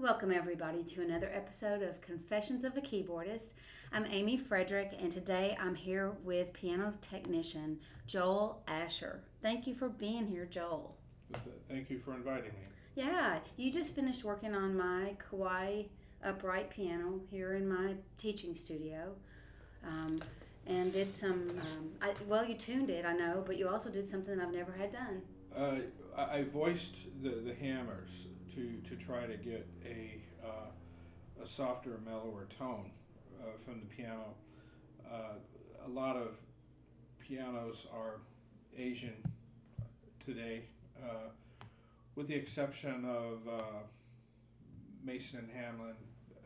Welcome, everybody, to another episode of Confessions of a Keyboardist. I'm Amy Frederick, and today I'm here with piano technician Joel Asher. Thank you for being here, Joel. Thank you for inviting me. Yeah, you just finished working on my Kawai upright piano here in my teaching studio. Um, and did some, um, I, well, you tuned it, I know, but you also did something I've never had done. Uh, I I voiced the, the hammers to, to try to get a, uh, a softer, mellower tone uh, from the piano. Uh, a lot of pianos are Asian today, uh, with the exception of uh, Mason and Hamlin,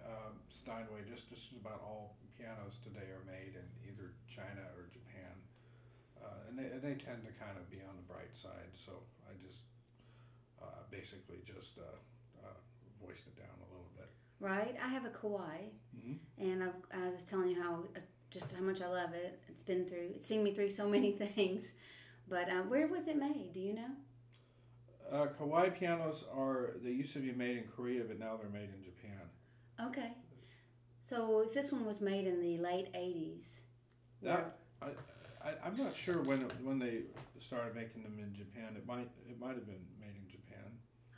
uh, Steinway. Just just about all pianos today are made in either China or Japan, uh, and they and they tend to kind of be on the bright side. So basically just uh, uh, voiced it down a little bit. Right, I have a Kawai, Mhm. and I've, I was telling you how uh, just how much I love it. It's been through, it's seen me through so many things. But uh, where was it made? Do you know? Uh, Kawai pianos are they used to be made in Korea, but now they're made in Japan. Okay. So if this one was made in the late '80s, That I, I I'm not sure when when they started making them in Japan. It might it might have been made in Japan.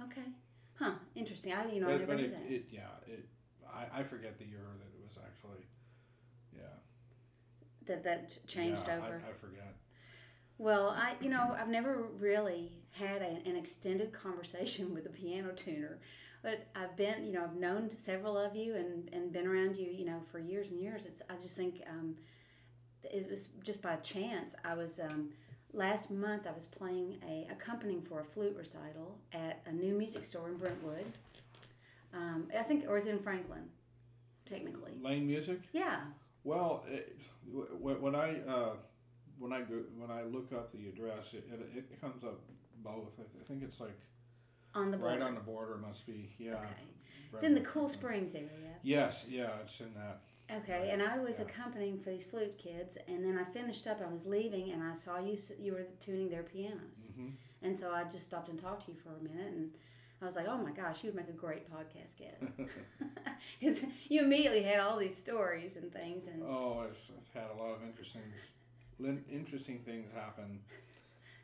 Okay, huh? Interesting. I you know I but never but knew it, that. it yeah it I, I forget the year that it was actually. Yeah. that that changed yeah, over. I, I forget. Well, I you know I've never really had a, an extended conversation with a piano tuner, but I've been you know I've known several of you and and been around you you know for years and years. It's I just think um, it was just by chance I was. Um, Last month, I was playing a accompanying for a flute recital at a new music store in Brentwood. Um, I think, or is it in Franklin, technically? Lane music. Yeah. Well, it, when, when I uh, when I go when I look up the address, it, it, it comes up both. I, th- I think it's like On the right on the border. Must be yeah. Okay. It's in the Cool Springs area. Yes, yeah, it's in that. Okay, and I was Yeah. accompanying for these flute kids, and then I finished up. I was leaving, and I saw you. You were tuning their pianos, hmm and so I just stopped and talked to you for a minute, and I was like, "Oh my gosh, you would make a great podcast guest." Because you immediately had all these stories and things, and oh, I've, I've had a lot of interesting interesting things happen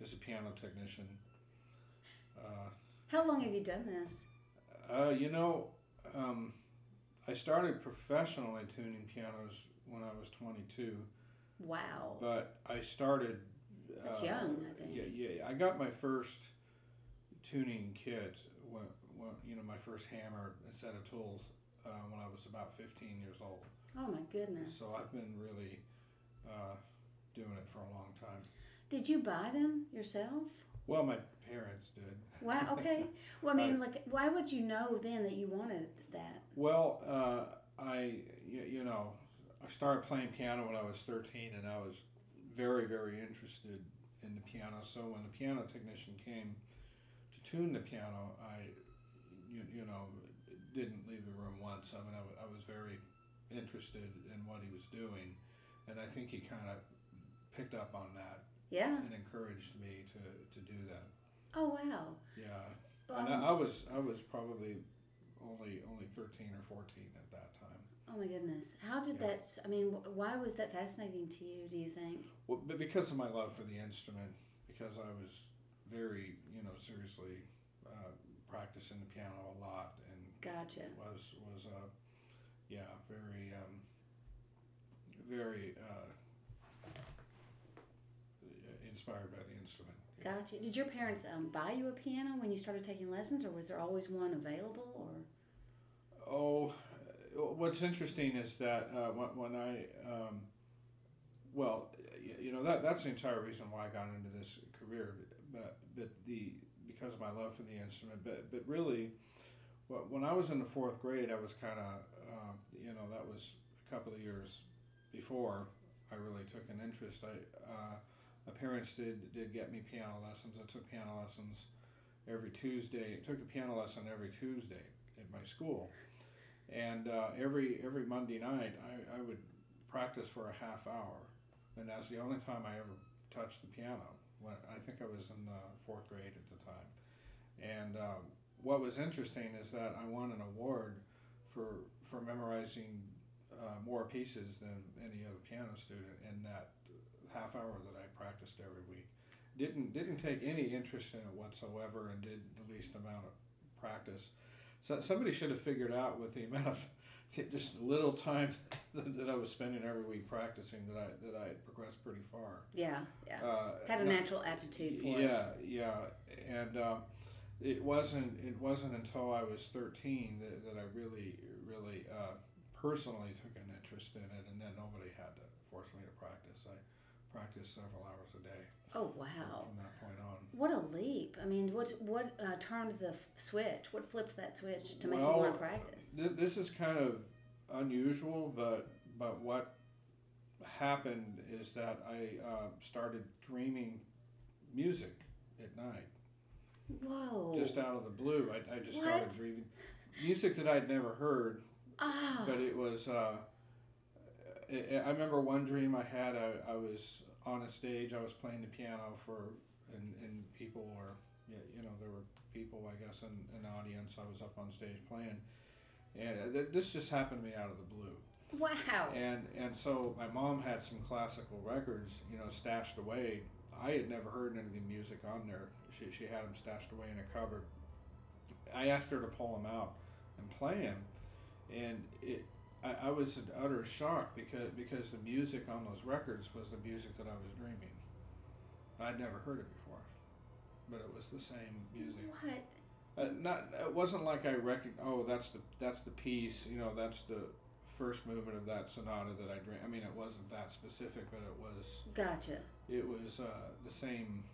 as a piano technician. Uh, how long have you done this? uh, you know, um, I started professionally tuning pianos when I was 22. Wow. But I started. That's uh, young, I think. Yeah, yeah. I got my first tuning kit when, when you know my first hammer and set of tools uh, when I was about 15 years old. Oh my goodness. So I've been really uh, doing it for a long time. Did you buy them yourself? Well, my parents did. Wow. Okay. Well, I mean, like, why would you know then that you wanted that? Well, uh, I you, you know I started playing piano when I was 13, and I was very very interested in the piano. So when the piano technician came to tune the piano, I you, you know didn't leave the room once. I mean, I, I was very interested in what he was doing, and I think he kind of picked up on that Yeah. and encouraged me to, to do that. Oh wow. Yeah, Um, and I, I was I was probably only only 13 or 14 at that time. oh my goodness. How did Yeah. that? I mean, why was that fascinating to you? Do you think? Well, but because of my love for the instrument, because I was very, you know, seriously uh, practicing the piano a lot, and Gotcha. was was uh, yeah, very um, very uh, inspired by the instrument. Yeah. Gotcha. Did your parents um, buy you a piano when you started taking lessons, or was there always one available? Or Oh, uh, what's interesting is that uh, when, when I, um, well, you know that that's the entire reason why I got into this career, but but the because of my love for the instrument, but but really, wh- when I was in the fourth grade, I was kind of, uh, you know, that was a couple of years before I really took an interest. I uh, my parents did did get me piano lessons. I took piano lessons every Tuesday. I took a piano lesson every Tuesday at my school, and uh, every every Monday night I, I would practice for a half hour, and that's the only time I ever touched the piano. When I think I was in fourth grade at the time, and um, what was interesting is that I won an award for for memorizing uh, more pieces than any other piano student in that half hour that I practiced every week. Didn't didn't take any interest in it whatsoever, and did the least amount of practice. So somebody should have figured out with the amount of just little time that, that I was spending every week practicing that I that I had progressed pretty far. Yeah, yeah. Uh, Had a not- natural aptitude for it. yeah, yeah, and uh, it wasn't. It wasn't until I was thirteen that, that I really, really uh, personally took an interest in it, and then nobody had to force me to practice. Several hours a day Oh wow. from that point on. What a leap! I mean, what what uh, turned the f- switch? What flipped that switch to make you want to practice? Th- this is kind of unusual, but but what happened is that I uh, started dreaming music at night. Whoa! just out of the blue. I, I just What? started dreaming music that I'd never heard, ah, but it was. Uh, I, I remember one dream I had. I, I was on a stage. I was playing the piano for, and, and people were, you know, there were people I guess in an audience. I was up on stage playing, and uh, th- this just happened to me out of the blue. wow! And and so my mom had some classical records, you know, stashed away. I had never heard any of the music on there. She, she had them stashed away in a cupboard. I asked her to pull them out and play them, and it. I, I was in utter shock because because the music on those records was the music that I was dreaming. I'd never heard it before, but it was the same music. What? Uh, not it wasn't like I reckon. Oh, that's the that's the piece. You know, that's the first movement of that sonata that I dream. I mean, it wasn't that specific, but it was Gotcha. it was uh, the same.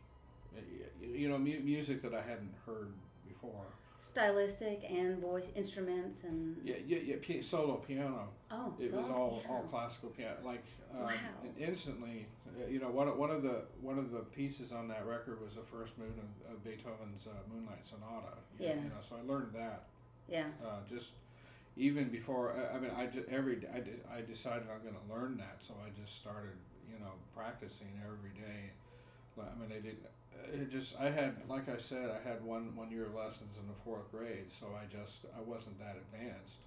You know, mu- music that I hadn't heard before. Stylistic and voice instruments and Yeah, yeah, yeah. Solo piano. oh, It was all piano. all classical piano. Like um, Wow. instantly, uh, you know, one of- one of the one of the pieces on that record was the first movement of, of Beethoven's uh, Moonlight Sonata. You Yeah. You know, so I learned that. Yeah. uh, just even before I, I mean I just every I, did, I decided I'm going to learn that so I just started you know practicing every day I mean I did it just I had like I said I had one one year of lessons in the fourth grade so I just I wasn't that advanced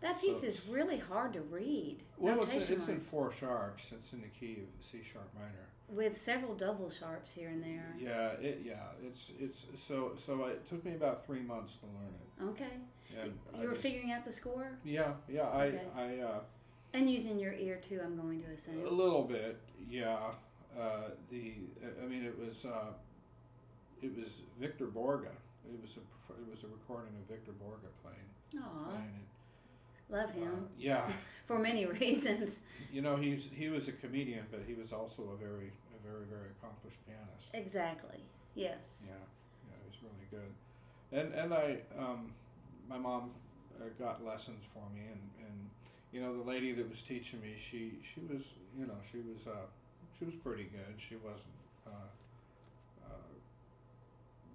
That piece So- is really hard to read. well it's, it's in four sharps it's in the key of C sharp minor with several double sharps here and there. yeah it yeah it's it's so so it took me about three months to learn it Okay. and I you were just- figuring out the score yeah yeah I Okay. I uh, and using your ear too. I'm going to assume. A little bit, yeah. Uh, the I mean, it was uh, it was Victor Borge. It was a it was a recording of Victor Borge playing Aw, playing it. love Uh, him yeah, for many reasons. you know he's he was a comedian, but he was also a very a very very accomplished pianist. Exactly. Yes. Yeah, yeah, he was really good. And and I um, my mom uh, got lessons for me, and and you know the lady that was teaching me, she she was you know she was uh, she was pretty good. She wasn't uh, uh,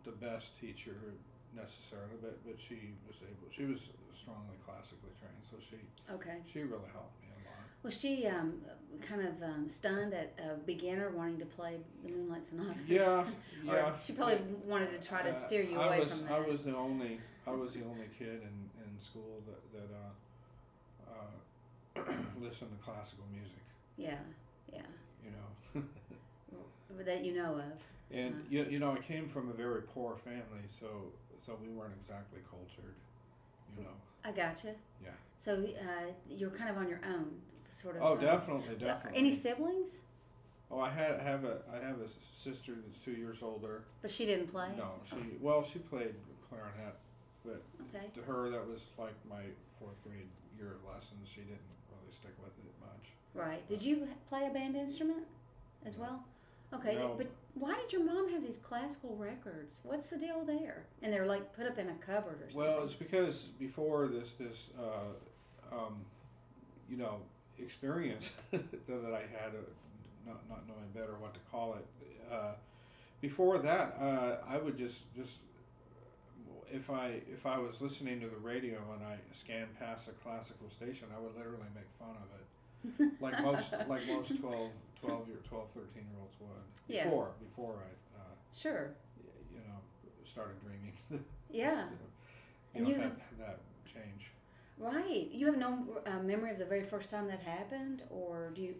the best teacher necessarily, but but she was able. She was strongly classically trained, so she Okay. she really helped me a lot. Was she um, kind of um, stunned at a beginner wanting to play the Moonlight Sonata? Yeah, yeah. she probably wanted to try to Uh, steer you I away was, from I that. was the only I was the only kid in, in school that that uh, uh, listened to classical music. yeah, yeah. You know, That you know of. And you, you know I came from a very poor family, so so we weren't exactly cultured. You know. I gotcha. Yeah. So uh, you're kind of on your own, sort of. Oh, uh, definitely, uh, definitely. Any siblings? Oh, I had have a I have a sister that's two years older. But she didn't play. No, she well she played clarinet. Okay. To her, that was like my fourth grade year of lessons. She didn't really stick with it much. Right. Did you play a band instrument as well? Okay. No. But why did your mom have these classical records? What's the deal there? And they're like put up in a cupboard or something. Well, it's because before this this uh, um, you know experience that, I had, uh, not not knowing better what to call it. Uh, before that, uh, I would just just if I if I was listening to the radio and I scanned past a classical station, I would literally make fun of it, like most like most 12, 12 year 12, 13 year olds would. Yeah. Before before I uh, Sure. you know started dreaming. Yeah. you And know, you had, have- that change. Right. You have no uh, memory of the very first time that happened, or do you?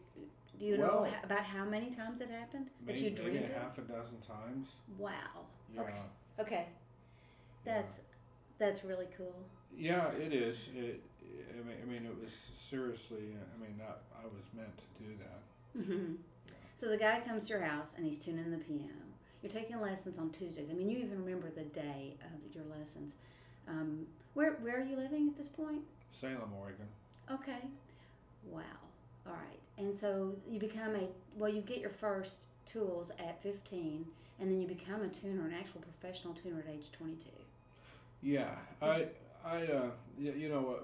Do you know Well- h- about how many times it happened that Maybe, you maybe dreamed a it? half a dozen times. Wow. Yeah. Okay. Okay. yeah. That's that's really cool. Yeah, it is. It. I mean, I mean, it was seriously. I mean, I, I was meant to do that. Hmm So the guy comes to your house and he's tuning the piano. You're taking lessons on Tuesdays. I mean, you even remember the day of your lessons. Um, where where are you living at this point? Salem, Oregon. Okay. Wow. All right. And so you become a well, you get your first tools at 15, and then you become a tuner, an actual professional tuner at age 22. Yeah, I, I, uh, you know,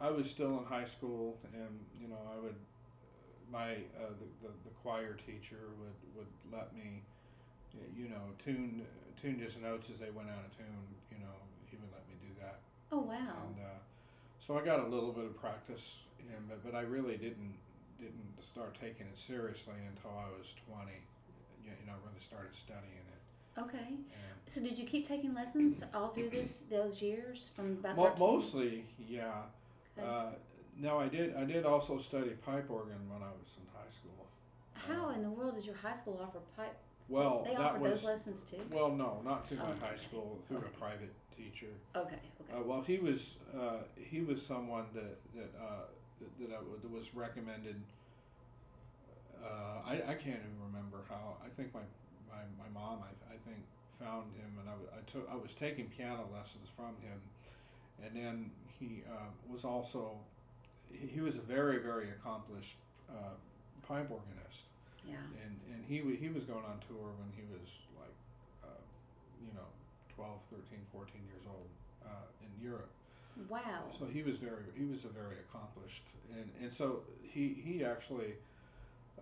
I was still in high school, and you know, I would, my uh, the, the the choir teacher would would let me, you know, tune tune just notes as they went out of tune. You know, he would let me do that, Oh wow. and uh, so I got a little bit of practice, and but, but I really didn't didn't start taking it seriously until I was twenty. You you know, really started studying it. Okay. So did you keep taking lessons all through this those years from about Mo- mostly, yeah. Okay. Uh, no, I did. I did also study pipe organ when I was in high school. How in the world does your high school offer pipe? Well, they offer was those lessons too. well, no, not through my Oh, high school. Through Okay. a private teacher. Okay. Okay. Uh, well, he was uh, he was someone that that uh, that, that, I, that was recommended. Uh, I, I can't even remember how. I think my my, my mom I, I think found him and I, w- I took I was taking piano lessons from him, and then he uh, was also he, was a very very accomplished uh, pipe organist yeah. and and he wa- he was going on tour when he was like uh, you know 12 13 14 years old uh, in Europe Wow. so he was very he was a very accomplished and and so he he actually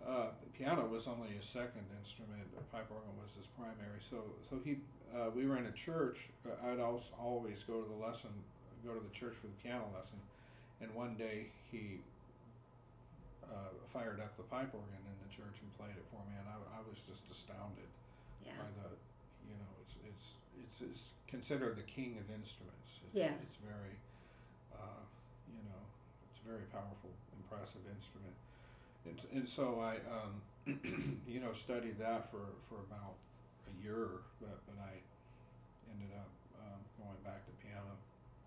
uh, piano was only his second instrument pipe organ was his primary so so he uh, we were in a church I'd also always go to the lesson go to the church for the piano lesson and one day he uh, fired up the pipe organ in the church and played it for me and I, I was just astounded Yeah. by the you know it's it's it's, it's considered the king of instruments it's, Yeah. it's very uh, you know it's a very powerful impressive instrument and, and so I um, you know studied that for, for about a year but, but I ended up um, going back to piano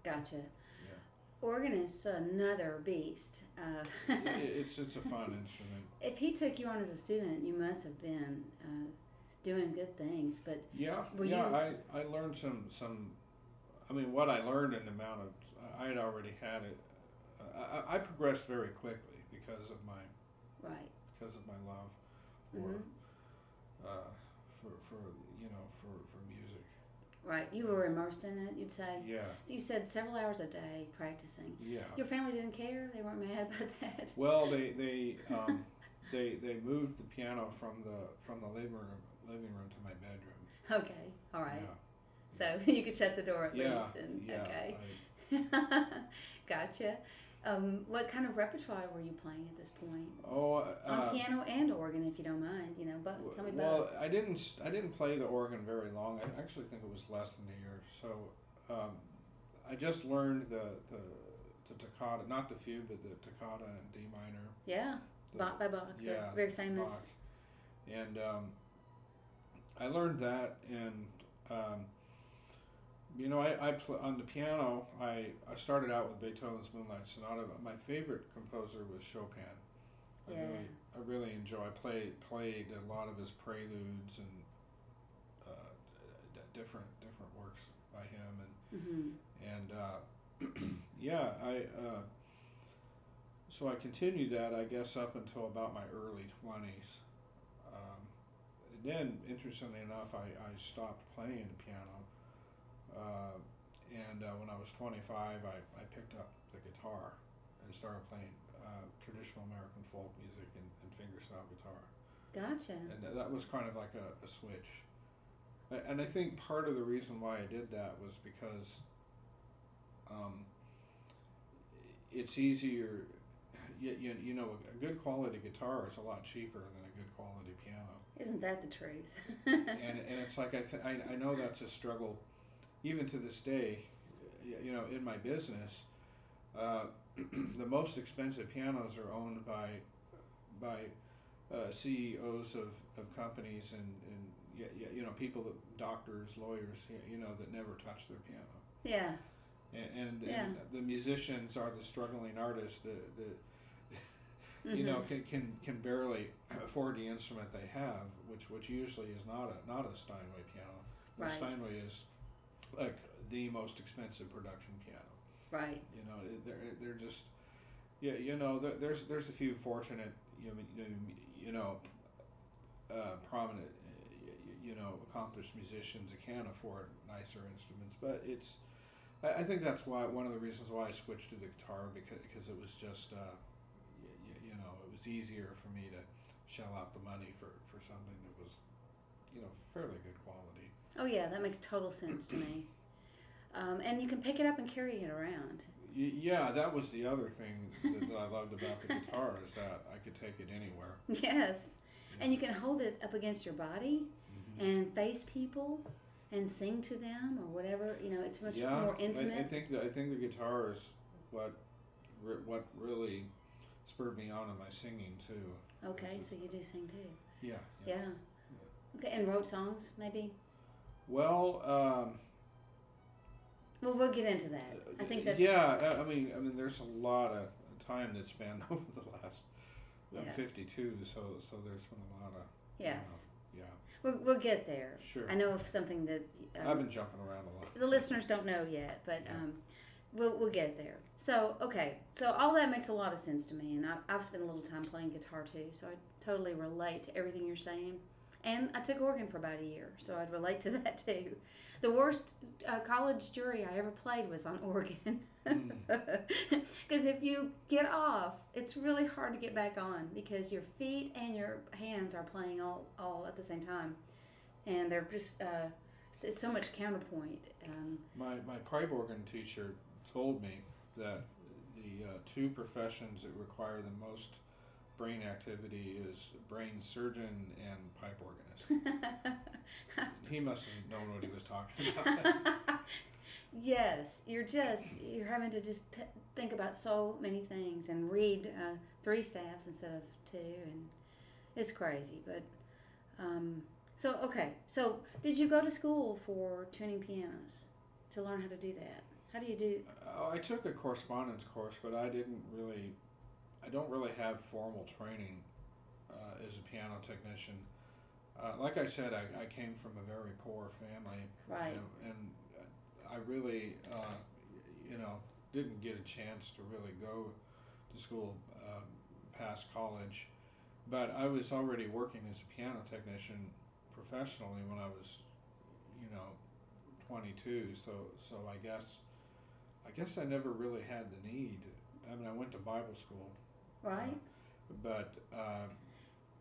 Gotcha. Organ is another beast. Uh, it's it's a fun instrument if he took you on as a student, you must have been uh, doing good things. But Yeah, yeah. you- I, I learned some some. I mean, what I learned in the amount of I had already had it. I, I progressed very quickly because of my right. because of my love for Mhm. uh, for for you know for. Right. You were immersed in it. You'd say. Yeah, You said several hours a day practicing. yeah. Your family didn't care. They weren't mad about that. Well, they they um, they they moved the piano from the from the living room living room to my bedroom. Okay. All right. Yeah. So you could shut the door at Yeah, least. And yeah. okay. I, gotcha. Um, what kind of repertoire were you playing at this point? oh, On uh, piano and organ, if you don't mind. You know, but tell me about well. I didn't. I didn't play the organ very long. I actually think it was less than a year. So, um, I just learned the the the toccata, not the fugue, but the toccata in D minor. Yeah. The- Bach by Bach, yeah, very famous. Bach. and um, I learned that, and um, you know, I, I pl- on the piano. I I started out with Beethoven's Moonlight Sonata. But my favorite composer was Chopin. I Yeah. really, I really enjoy. I played played a lot of his preludes and uh, d- d- different different works by him, and hmm and uh, yeah, I uh, so I continued that I guess up until about my early twenties. Um, then, interestingly enough, I, I stopped playing the piano, uh, and uh, when I was twenty five, I, I picked up the guitar and started playing uh, traditional American folk music and, and fingerstyle guitar Gotcha. and that was kind of like a, a switch. And I think part of the reason why I did that was because um, it's easier. You, you, you know, a good quality guitar is a lot cheaper than a good quality piano, Isn't that the truth? and and it's like I th- I, I know that's a struggle, even to this day. you know, in my business, uh, the most expensive pianos are owned by by uh, CEOs of, of companies and, and y- y- you know people that doctors, lawyers, you know that never touch their piano. Yeah. And, and, Yeah. and the musicians are the struggling artists that, that you know Mhm. can, can can barely afford the instrument they have, which which usually is not a not a Steinway piano. Right. Steinway is like the most expensive production piano. Right. You know, they're they're just yeah. You know, there, there's there's a few fortunate you know you know, uh, prominent you know accomplished musicians that can afford nicer instruments, but it's. I, I think that's why one of the reasons why I switched to the guitar because because it was just uh, y- y- you know it was easier for me to shell out the money for, for something that was you know fairly good quality. Oh yeah, that makes total sense to me. Um, and you can pick it up and carry it around. Y- yeah, that was the other thing that, that I loved about the guitar is that I could take it anywhere. Yes. And you can hold it up against your body Mhm. and face people and sing to them or whatever. You know, it's much yeah, more I, I intimate. think that I think the guitar is what re- what really spurred me on in my singing too. okay, so you do sing too. Yeah. Yeah. Okay, and wrote songs maybe. Well, um, Well, we'll get into that. I think that's yeah. I- mean, I mean, there's a lot of time that's spent over the last. I'm Yes. 52, so so there's been a lot of. Yes, Yeah, we'll, we'll get there. sure. I know of something that um, I've been jumping around a lot. the listeners don't know yet, but Yeah. um, we'll, we'll get there. So, okay, so all that makes a lot of sense to me, and I, I've spent a little time playing guitar too, so I totally relate to everything you're saying. And I took organ for about a year, so I'd relate to that too. The worst uh, college jury I ever played was on organ. Mm. Because if you get off, it's really hard to get back on because your feet and your hands are playing all, all at the same time. And they're just, uh, it's, it's so much counterpoint. Um, My my pipe organ teacher told me that the uh, two professions that require the most brain activity is brain surgeon and pipe organist. he must have known what he was talking about. yes, you're just you're having to just t- think about so many things and read uh, three staffs instead of two, and it's crazy. But um, so okay, so did you go to school for tuning pianos to learn how to do that? How do you do? Oh, I took a correspondence course, but I didn't really, I don't really have formal training uh, as a piano technician. Uh, like I said, I, I came from a very poor family, Right. and, and I really, uh, you know, didn't get a chance to really go to school uh, past college. But I was already working as a piano technician professionally when I was, you know, 22. So, so I guess, I guess I never really had the need. I mean, I went to Bible school, Right? but uh,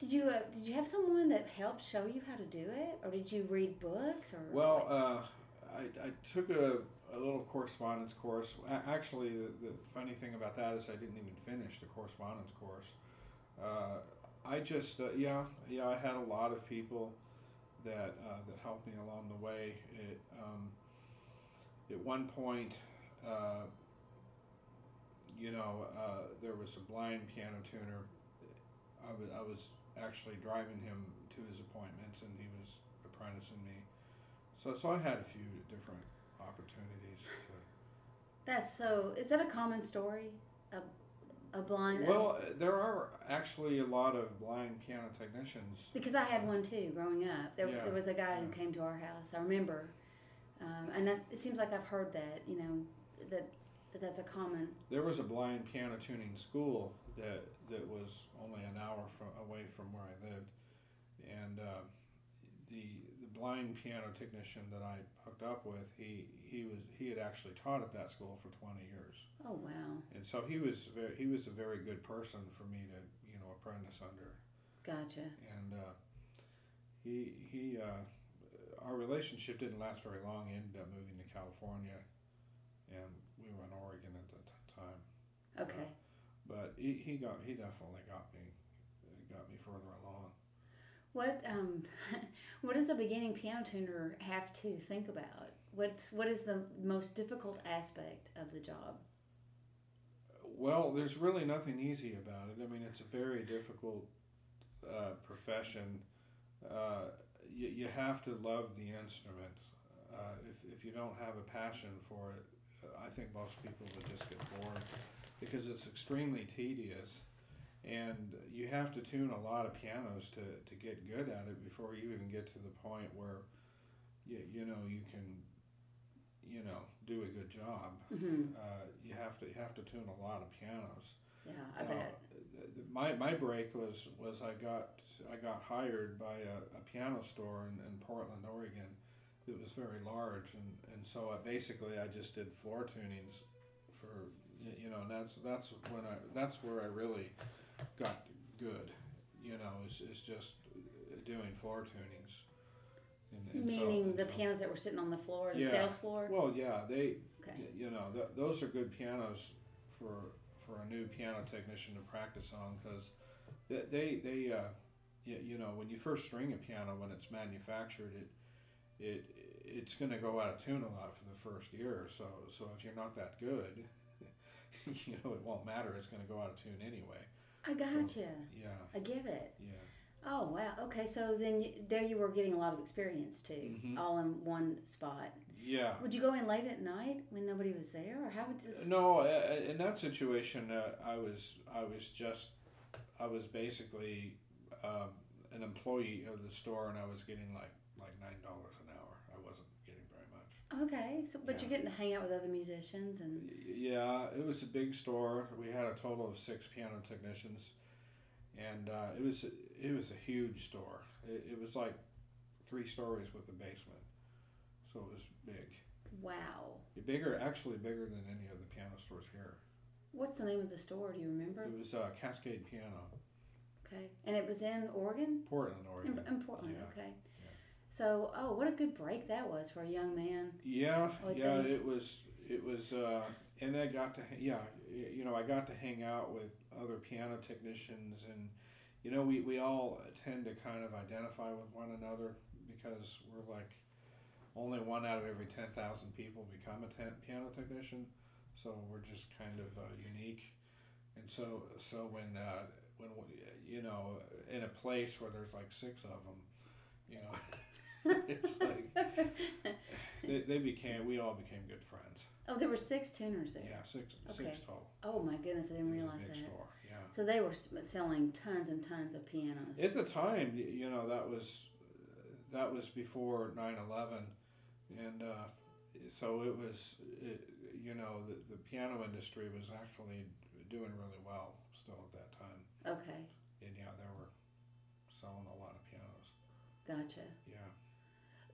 Did you uh, did you have someone that helped show you how to do it, or did you read books, or Well, uh, I, I took a, a little correspondence course. Actually, the, the funny thing about that is I didn't even finish the correspondence course. Uh, I just, uh, yeah, yeah, I had a lot of people that uh, that helped me along the way. It, um, at one point, uh, you know, uh, there was a blind piano tuner. I was, I was actually driving him to his appointments, and he was apprenticing me. So, so I had a few different opportunities to. that's so. Is that a common story? A a blind. Well, there are actually a lot of blind piano technicians. Because I had one too growing up. There, Yeah, there was a guy who came to our house. I remember, um, and that, it seems like I've heard that. You know, that, that that's a common. There was a blind piano tuning school that that was only an hour from away from where I lived, and uh, the the blind piano technician that I hooked up with, he he was he had actually taught at that school for twenty years, Oh wow, and so he was very, he was a very good person for me to you know apprentice under. gotcha. and uh, he he uh, our relationship didn't last very long. He ended up moving to California, and we were in Oregon at the t- time. Okay. But he, he got he definitely got me got me further along. What um, what does a beginning piano tuner have to think about? What's what is the most difficult aspect of the job? Well, there's really nothing easy about it. I mean, it's a very difficult uh, profession. Uh, you, you have to love the instrument. Uh, if, if you don't have a passion for it, I think most people would just get bored because it's extremely tedious and you have to tune a lot of pianos to, to get good at it before you even get to the point where you, you know you can you know do a good job Mm-hmm. uh, you have to you have to tune a lot of pianos Yeah, I bet. th- th- my, my break was, was I got I got hired by a, a piano store in, in Portland, Oregon that was very large and, and so I basically I just did floor tunings for you know and that's that's when I that's where I really got good you know is, is just doing floor tunings in- in Meaning to- the to- pianos that were sitting on the floor, the Yeah. sales floor. well yeah they Okay. You know th- those are good pianos for for a new piano technician to practice on because they they, they uh, you, you know when you first string a piano when it's manufactured it it it's going to go out of tune a lot for the first year or so so if you're not that good you know it won't matter it's going to go out of tune anyway I gotcha. yeah I get it. yeah Oh wow. Okay, so then you, there you were getting a lot of experience too, Mhm. all in one spot. yeah Would you go in late at night when nobody was there, or how would this? No, in that situation, uh, I was I was just I was basically um, an employee of the store, and I was getting like like nine dollars an hour. I wasn't getting very much. Okay, so but you're getting to hang out with other musicians and Yeah, it was a big store. We had a total of six piano technicians, and uh, it was it was a huge store. It, it was like three stories with a basement, so it was big. wow. Bigger, actually bigger than any of the piano stores here. What's the name of the store? Do you remember? It was uh, Cascade Piano, Okay, and it was in Oregon, Portland, in, Oregon. in Portland. Yeah. Okay. So, oh, what a good break that was for a young man. Yeah, yeah, think. it was, it was, uh, and I got to, yeah, you know, I got to hang out with other piano technicians, and you know, we we all tend to kind of identify with one another because we're like, only one out of every ten thousand people become a ten, piano technician, so we're just kind of uh, unique, and so so when uh, when you know, in a place where there's like six of them, you know, it's like they, they became we all became good friends. Oh, there were six tuners there. Yeah, six Okay. six total. Oh my goodness, I didn't It was a realize that. store, Yeah. So they were selling tons and tons of pianos. At the time, you know, that was that was before 9/11, and uh, so it was, it, you know, the, the piano industry was actually doing really well still at that time, okay, and yeah, they were selling a lot of pianos. gotcha.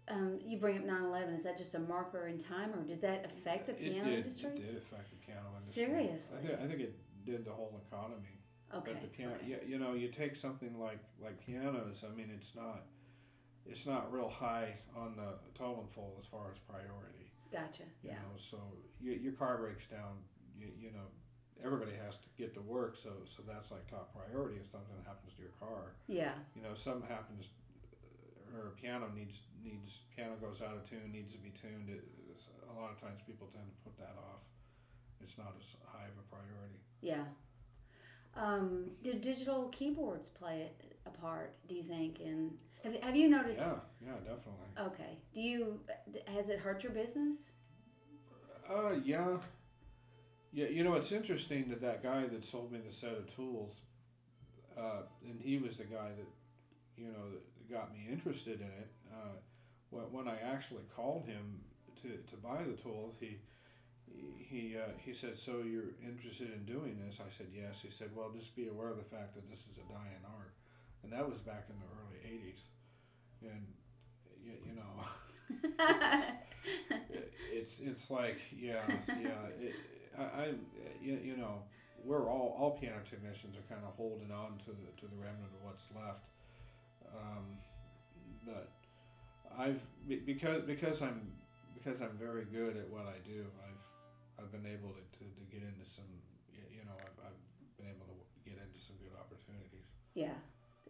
Um, you bring up 9/11. Is that just a marker in time, or did that affect the piano it did, industry? It did affect the piano industry. Seriously? I think, I think it did the whole economy. Okay. But the piano, okay. yeah, you know, you take something like like pianos. I mean, it's not it's not real high on the totem pole as far as priority. Gotcha. You Yeah. know, so you, your car breaks down. You, you know, everybody has to get to work. So so that's like top priority. If something happens to your car, Yeah. you know, something happens, or piano needs needs piano goes out of tune, needs to be tuned. It, a lot of times people tend to put that off. It's not as high of a priority. Yeah. Um, do digital keyboards play a part? Do you think? And have have you noticed? Yeah, yeah, definitely. Okay. Do you? Has it hurt your business? Uh, yeah. Yeah, you know, it's interesting that that guy that sold me the set of tools, uh, and he was the guy that, you know, that got me interested in it. Uh, when, when I actually called him to, to buy the tools, he he uh, he said, "So you're interested in doing this?" I said, "Yes." He said, "Well, just be aware of the fact that this is a dying art," and that was back in the early '80s, and y- you know. It- it's it's like yeah yeah it, I, I you, you know we're all all piano technicians are kind of holding on to the to the remnant of what's left um, but I've because because I'm because I'm very good at what I do I've I've been able to, to, to get into some you know I've, I've been able to get into some good opportunities yeah.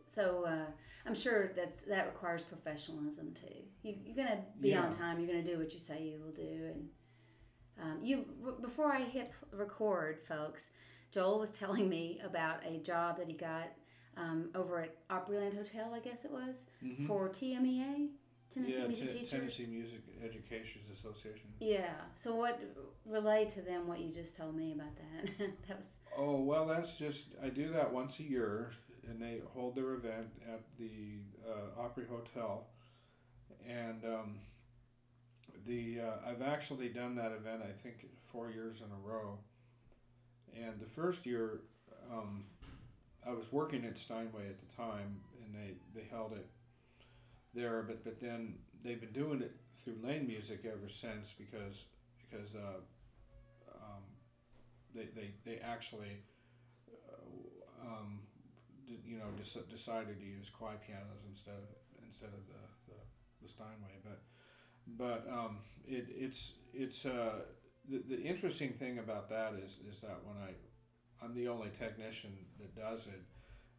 So uh, I'm sure that's that requires professionalism too. You, you're gonna be on time. You're gonna do what you say you will do. And um, you before I hit record, folks, Joel was telling me about a job that he got um, over at Opryland Hotel, I guess it was, Mhm. for TMEA, Tennessee yeah, Music Te- Teachers. Tennessee Music Education Association. Yeah. So what relate to them what you just told me about that? that was Oh well, that's just I do that once a year, and they hold their event at the uh, Opry Hotel, and um, the uh, I've actually done that event I think four years in a row, and the first year um, I was working at Steinway at the time, and they they held it there, but but then they've been doing it through Lane Music ever since because because uh, um, they, they, they actually uh, um, d- you know dec- decided to use Kawai pianos instead of instead of the, the, the Steinway but but um, it, it's it's uh, the, the interesting thing about that is is that when I I'm the only technician that does it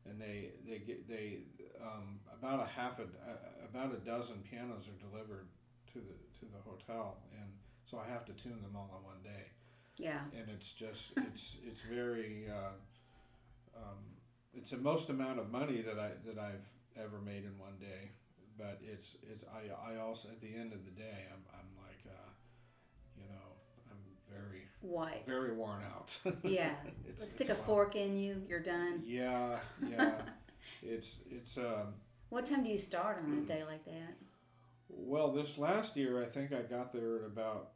and they they get they um, about a half a uh, about a dozen pianos are delivered to the to the hotel and so I have to tune them all in one day yeah. and it's just it's it's very uh, um, it's the most amount of money that I that I've ever made in one day. But it's it's I, I also at the end of the day I'm I'm like uh, you know very White. very worn out. Yeah. it's, Let's stick a lot. fork in you. You're done. Yeah, yeah. it's it's um, What time do you start on a day like that? well this last year I think I got there at about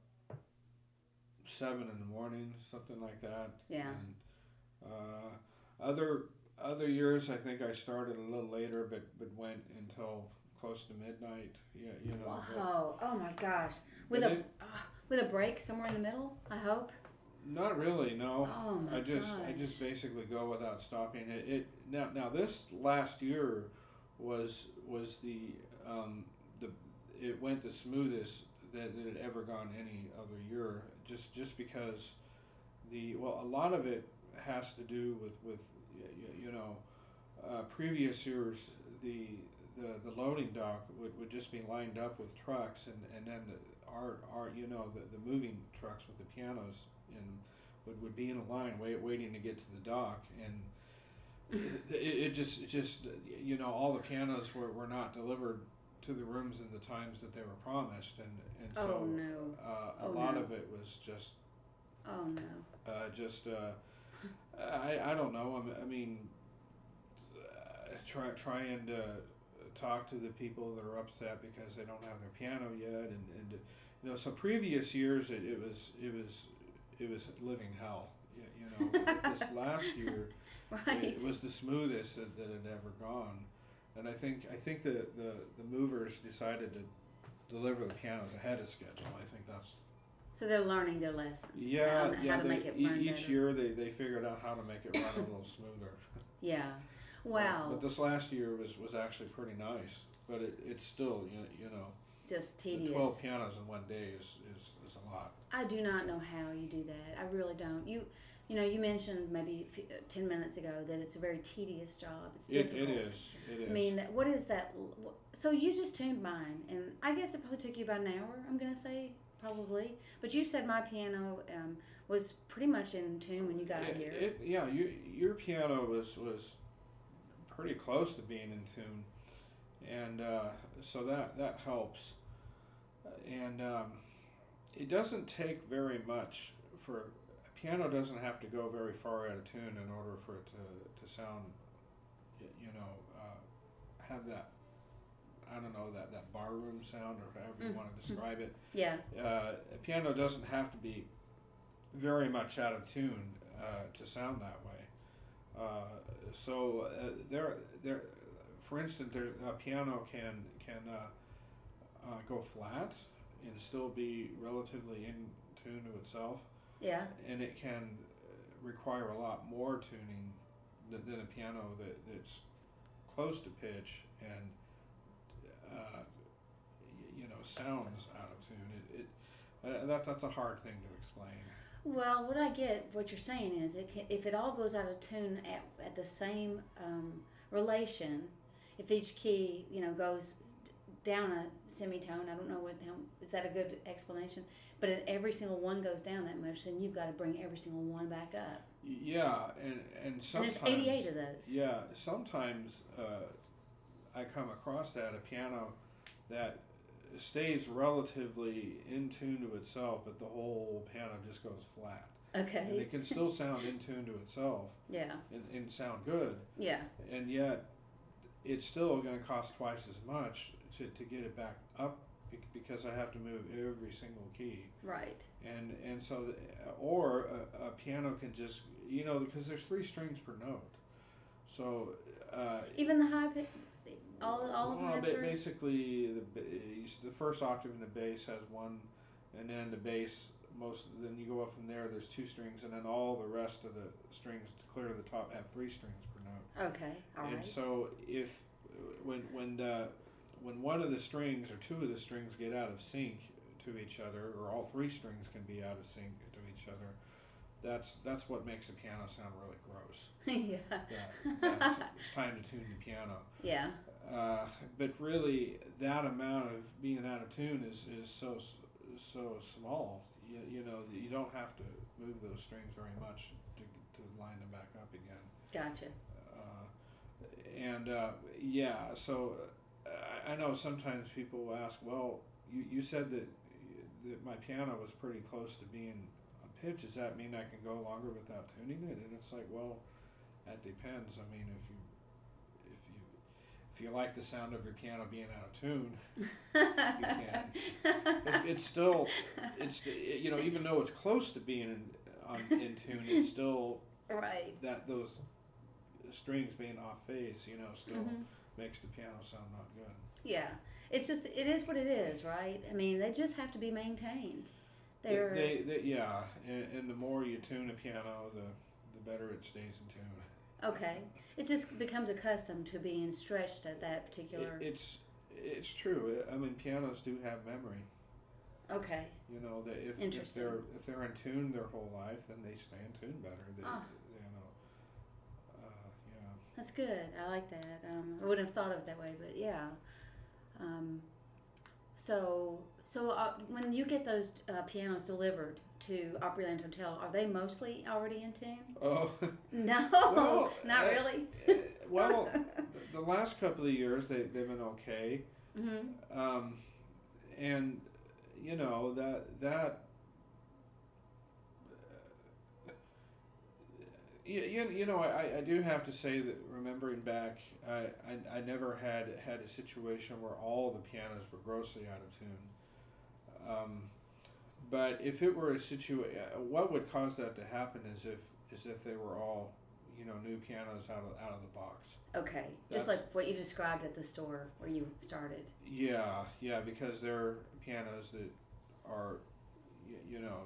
seven in the morning, something like that. Yeah. And, uh, other other years, I think I started a little later, but but went until close to midnight. Yeah, you know. but Whoa! Oh my gosh! With a it- uh, with a break somewhere in the middle. I hope. not really. No. Oh my I just gosh! I just basically go without stopping. It, it now now this last year was was the um, the it went the smoothest that, it had ever gone any other year. Just just because the well a lot of it has to do with with you, you know uh, previous years the the, the loading dock would, would just be lined up with trucks and, and then the, our, our you know the, the moving trucks with the pianos and would, would be in a line wait, waiting to get to the dock and it, it just it just you know all the pianos were, were not delivered to the rooms in the times that they were promised and, and so oh no! uh, a Oh, lot no. of it was just Oh no! uh, just uh, I, I don't know I mean, I mean uh, try, trying to talk to the people that are upset because they don't have their piano yet and, and you know so previous years it, it was it was it was living hell you, you know this last year Right. it was the smoothest that, that had ever gone and I think I think the, the, the movers decided to deliver the pianos ahead of schedule I think that's so they're learning their lessons. yeah, How, yeah. how to they- make it each better. year they, they figured out how to make it run a little smoother. Yeah. Wow. But this last year was, was actually pretty nice. But it, it's still you know, you know Just the tedious. twelve pianos in one day is, is, is a lot. I do not know how you do that. I really don't. You, you know, you mentioned maybe few, uh, ten minutes ago that it's a very tedious job. It's It, difficult. it is. It is. I mean, what is that? So you just tuned mine, and I guess it probably took you about an hour. I'm gonna say probably, but you said my piano um, was pretty much in tune when you got it, here. it- yeah, you, your piano was was pretty close to being in tune, and uh, so that that helps. And um, it doesn't take very much for a piano doesn't have to go very far out of tune in order for it to to sound, you know, uh, have that. I don't know that that barroom sound or however you Mm. want to describe it yeah, uh, a piano doesn't have to be very much out of tune uh, to sound that way. Uh, so uh, there, there, for instance, there, a piano can can uh, uh, go flat and still be relatively in tune to itself, yeah. and it can uh, require a lot more tuning than, than a piano that, that's close to pitch and uh, y- you know sounds out of tune. It, it uh, that that's a hard thing to explain. Well, what I get, what you're saying is, it can, if it all goes out of tune at, at the same um, relation, if each key you know goes down a semitone, I don't know what how, is that a good explanation? But if every single one goes down that much, then you've got to bring every single one back up. Yeah, and and sometimes and there's 88 of those. Yeah, sometimes uh, I come across that a piano that stays relatively in tune to itself, but the whole piano just goes flat. Okay. And it can still sound in tune to itself Yeah. and, and sound good, Yeah. and yet it's still going to cost twice as much to, to get it back up because I have to move every single key. Right. And and so, the, or a, a piano can just you know because there's three strings per note, so uh, Even the high pitch, all all of them well, have ba- three. basically the ba- you s- the first octave in the bass has one, and then the bass most then you go up from there. There's two strings, and then all the rest of the strings clear to the top have three strings per note. Okay. All right. and so if when when the when one of the strings or two of the strings get out of sync to each other, or all three strings can be out of sync to each other, that's that's what makes a piano sound really gross. yeah. That, it's time to tune the piano. Yeah. Uh, but really, that amount of being out of tune is, is so so small. You, you know, that you don't have to move those strings very much to, to line them back up again. Gotcha. Uh, and uh, yeah, so uh, I- I know sometimes people will ask, well, you, you said that that my piano was pretty close to being a pitch. Does that mean I can go longer without tuning it? And it's like, well, that depends. I mean, if you if you like the sound of your piano being out of tune, you can. it's, it's still it's you know even though it's close to being in, on, in tune, it's still right. that those strings being off phase, you know, still Mhm. makes the piano sound not good. Yeah. It's just it is what it is, right? I mean, they just have to be maintained. They're They, they, yeah, and, and the more you tune a piano, the the better it stays in tune. Okay. It just becomes accustomed to being stretched at that particular. It, it's it's true. I mean, pianos do have memory. okay. You know that if, if they're if they're in tune their whole life, then they stay in tune better. They, Ah. You know, uh, yeah. That's good. I like that. Um, I wouldn't have thought of it that way, but yeah. Um, so, so uh, when you get those uh, pianos delivered to Opryland Hotel, are they mostly already in tune? Oh. No, Well, not uh, really. well, the last couple of years they they've been okay. hmm um, and you know that that you, you, you know I, I do have to say that remembering back I, I, I never had had a situation where all the pianos were grossly out of tune um, but if it were a situation what would cause that to happen is if is if they were all you know new pianos out of out of the box Okay, just That's- like what you described at the store where you started. Yeah, yeah, because they're pianos that are, y- you know,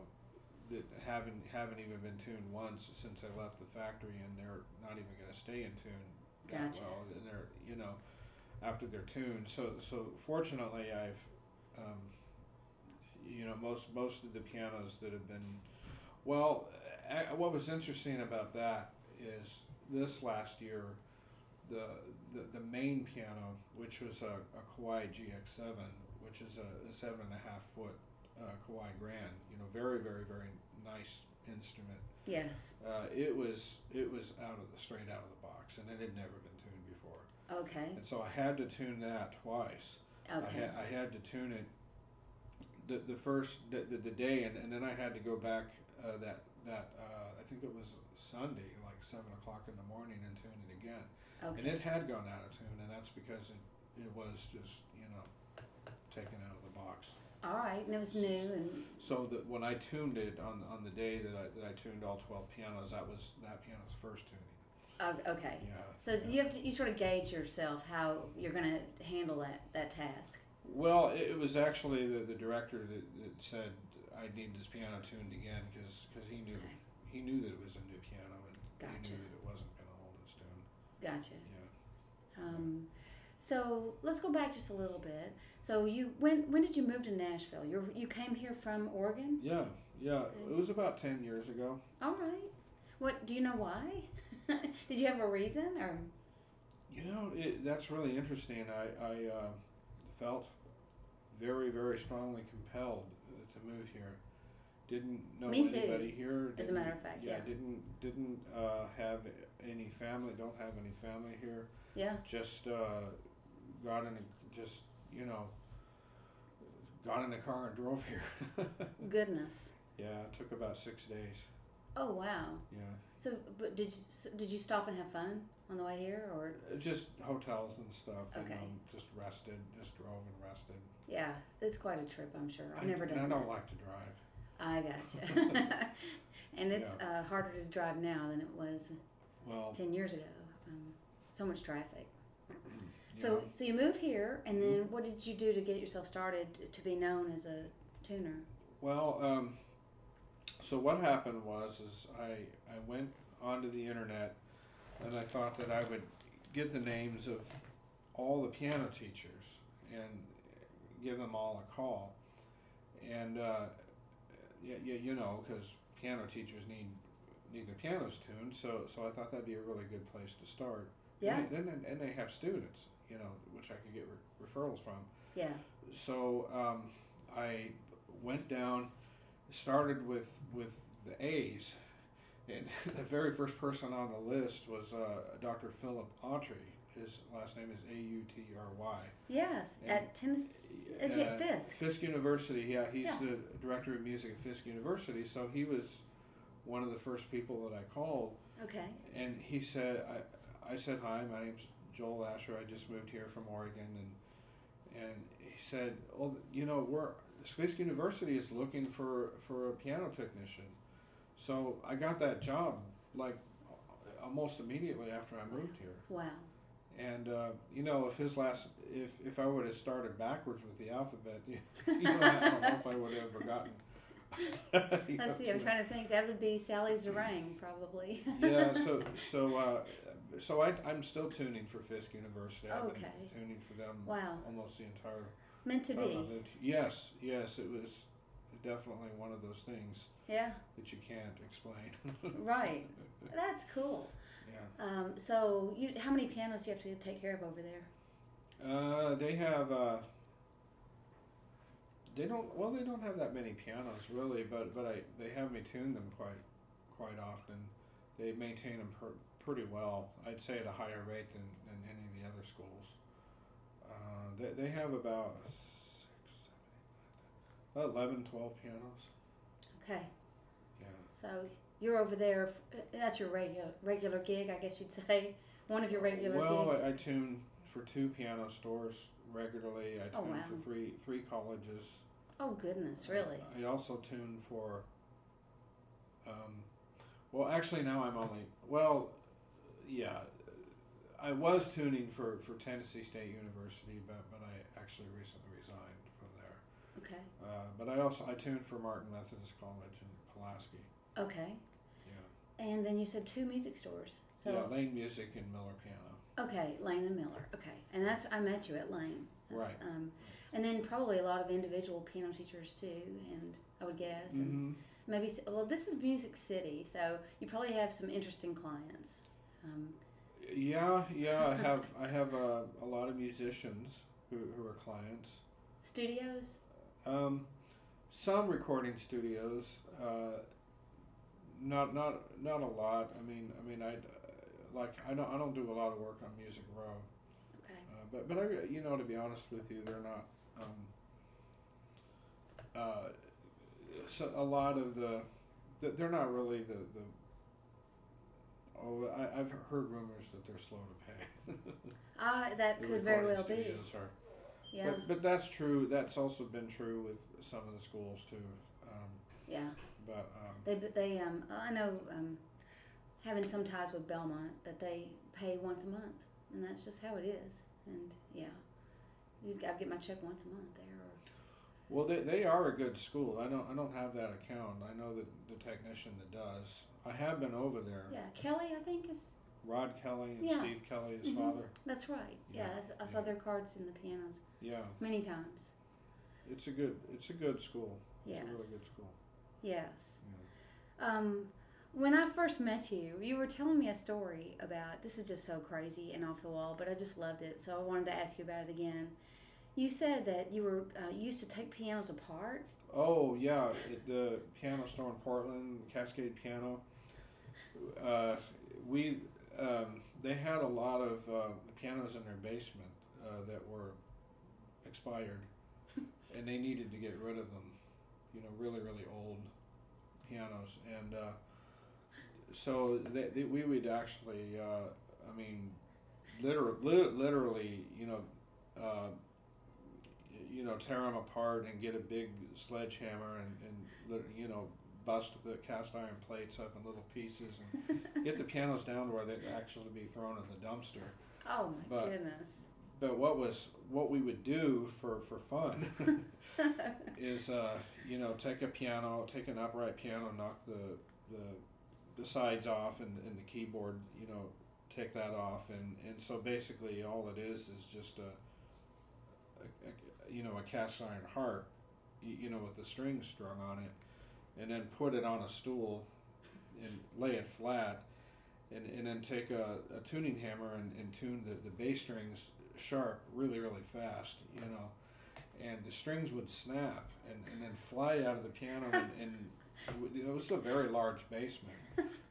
that haven't haven't even been tuned once since they left the factory, and they're not even going to stay in tune that Gotcha. well. And they're, you know, after they're tuned. So so fortunately, I've, um, you know, most most of the pianos that have been, well, a what was interesting about that is this last year the, the the main piano, which was a, a Kawai GX7, which is a, a seven and a half foot uh, Kawai Grand, you know, very very very nice instrument. Yes. Uh, it was it was out of the straight out of the box, and it had never been tuned before, Okay. and so I had to tune that twice. I Okay. I had to tune it the the first the, the, the day, and, and then I had to go back uh, that that uh, I think it was Sunday, like seven o'clock in the morning, and tune it again. And it had gone out of tune, and that's because it, it was just, you know, taken out of the box. All right, and it was new and So that when I tuned it on, on the day that I, that I tuned all 12 pianos, that was that piano's first tuning. uh, okay. Yeah. So yeah. you have to you sort of gauge yourself how you're going to handle that that task. Well, it, it was actually the, the director that, that said I need this piano tuned again because he knew he knew that it was a new piano and Gotcha. he knew that it wasn't going to hold its tune. Gotcha. Yeah. Um, so let's go back just a little bit. So you when when did you move to Nashville? You you came here from Oregon. Yeah, yeah. It was about 10 years ago. All right. What do you know why? did you have a reason or? You know, it, that's really interesting. I, I uh, felt very, very strongly compelled uh, to move here. Didn't know Me too, anybody here. as a matter of fact, yeah. didn't didn't uh, have any family. Don't have any family here. Yeah. Just uh, got in a just you know got in a car and drove here. Goodness. yeah, it took about six days. Oh wow. Yeah, So, but did you s- did you stop and have fun on the way here, or Uh, just hotels and stuff. Okay. know, just rested. Just drove and rested. yeah, it's quite a trip, I'm sure. I've I, never and done I don't that. like to drive. I gotcha. and it's uh, harder to drive now than it was Well, ten years ago. Um, so much traffic. you So, so you move here, and then what did you do to get yourself started to be known as a tuner? Well, um, so what happened was is I I went onto the internet and I thought that I would get the names of all the piano teachers and give them all a call, and uh, yeah, yeah, you know, because piano teachers need need their pianos tuned, so so I thought that'd be a really good place to start. Yeah, And, and, and they have students, you know, which I could get re- referrals from. Yeah, so um, I went down, started with with the A's, and the very first person on the list was uh, Dr. Philip Autry. His last name is A U T R Y. yes. And- At Tennessee, is it Uh, Fisk? Fisk University. Yeah, he's Yeah. the director of music at Fisk University. So he was one of the first people that I called, Okay. and he said, I, I said, hi, my name's Joel Asher. I just moved here from Oregon, and and he said, well, you know, we're Fisk University is looking for for a piano technician. So I got that job like almost immediately after I moved here. Wow. And uh, you know, if his last, if if I would have started backwards with the alphabet, you, you know, I don't know if I would have ever gotten. you know, Let's see. I'm trying to think. That would be Sally Zarang, probably. yeah, so so uh, so I I'm still tuning for Fisk University. I've Okay. been tuning for them Wow. almost the entire Meant to be. I've lived here. Yes, yes, it was definitely one of those things Yeah. that you can't explain. Right. That's cool. yeah. Um, so, you how many pianos do you have to take care of over there? Uh, they have uh, they don't well they don't have that many pianos really, but but I they have me tune them quite quite often. They maintain them per, pretty well. I'd say at a higher rate than, than any of the other schools. Uh, they they have about six, seven, eight, nine, ten, 11, 12 pianos. Okay. Yeah. So you're over there. That's your regular regular gig, I guess you'd say. One of your regular well, gigs. I, I tune for two piano stores regularly. I tune Oh, wow. for three three colleges. oh goodness, really? I also tune for. Um, well, actually, now I'm only well, yeah. I was tuning for, for Tennessee State University, but but I actually recently resigned from there. Okay. Uh, but I also I tuned for Martin Methodist College in Pulaski. Okay. Yeah. And then you said two music stores. So yeah, Lane Music and Miller Piano. okay, Lane and Miller. Okay, and that's I met you at Lane. That's, Right. Um, and then probably a lot of individual piano teachers too, and I would guess, and Mm-hmm. maybe well, this is Music City, so you probably have some interesting clients. Um, Yeah, yeah. I have I have uh, a lot of musicians who, who are clients. studios. Um, some recording studios, uh, not not not a lot. I mean, I mean, I like I don't I don't do a lot of work on Music Row, Okay. uh, but but I you know to be honest with you, they're not. Um, uh, so a lot of the, th- they're not really the the. Oh, I, I've heard rumors that they're slow to pay. Ah, that The could very well be. are. Yeah. But, but that's true. That's also been true with some of the schools too. Um, yeah. but um, They but they um I know um having some ties with Belmont that they pay once a month and that's just how it is and yeah you I get my check once a month there or well, they, they are a good school. I don't I don't have that account. I know that the technician that does. I have been over there. yeah Kelly I think is Rod Kelly and Yeah. Steve Kelly, his Mhm. father. that's right yeah, Yeah, I saw yeah. their cards in the pianos Yeah, many times it's a good it's a good school. yes It's a really good school. yes um when I first met you, you were telling me a story about this is just so crazy and off the wall, but I just loved it, so I wanted to ask you about it again. You said that you were uh, you used to take pianos apart. Oh yeah, at the piano store in Portland, Cascade Piano. Uh, we um, they had a lot of uh, pianos in their basement uh, that were expired, and they needed to get rid of them. You know, really really old pianos, and uh, so they, they, we would actually, uh, I mean, literally, literally, you know. Uh, you know, tear them apart and get a big sledgehammer and, and you know, bust the cast iron plates up in little pieces and get the pianos down to where they'd actually be thrown in the dumpster. Oh my But- goodness. But what was what we would do for for fun is uh, you know take a piano, take an upright piano, knock the the, the sides off and, and the keyboard, you know, take that off, and, and so basically all it is is just a, a, a you know a cast iron harp, you, you know, with the strings strung on it, and then put it on a stool, and lay it flat. And, and then take a, a tuning hammer and, and tune the, the bass strings sharp really really fast you know and the strings would snap and, and then fly out of the piano and, and it, was a very large basement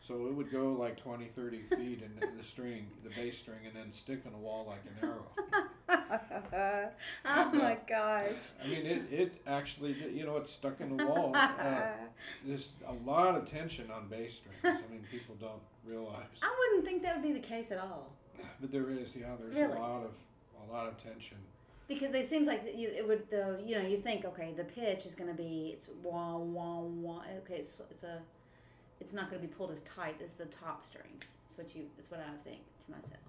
so it would go like 20 30 feet and the string the bass string and then stick in the wall like an arrow oh my gosh. i mean it, it actually you know it's stuck in the wall uh, there's a lot of tension on bass strings i mean people don't realize I wouldn't think that would be the case at all but there is yeah there's Really? a lot of a lot of tension because it seems like you it would the you know you think okay the pitch is going to be it's wah wah wah okay it's, it's a it's not going to be pulled as tight as the top strings. That's what you that's what I think to myself.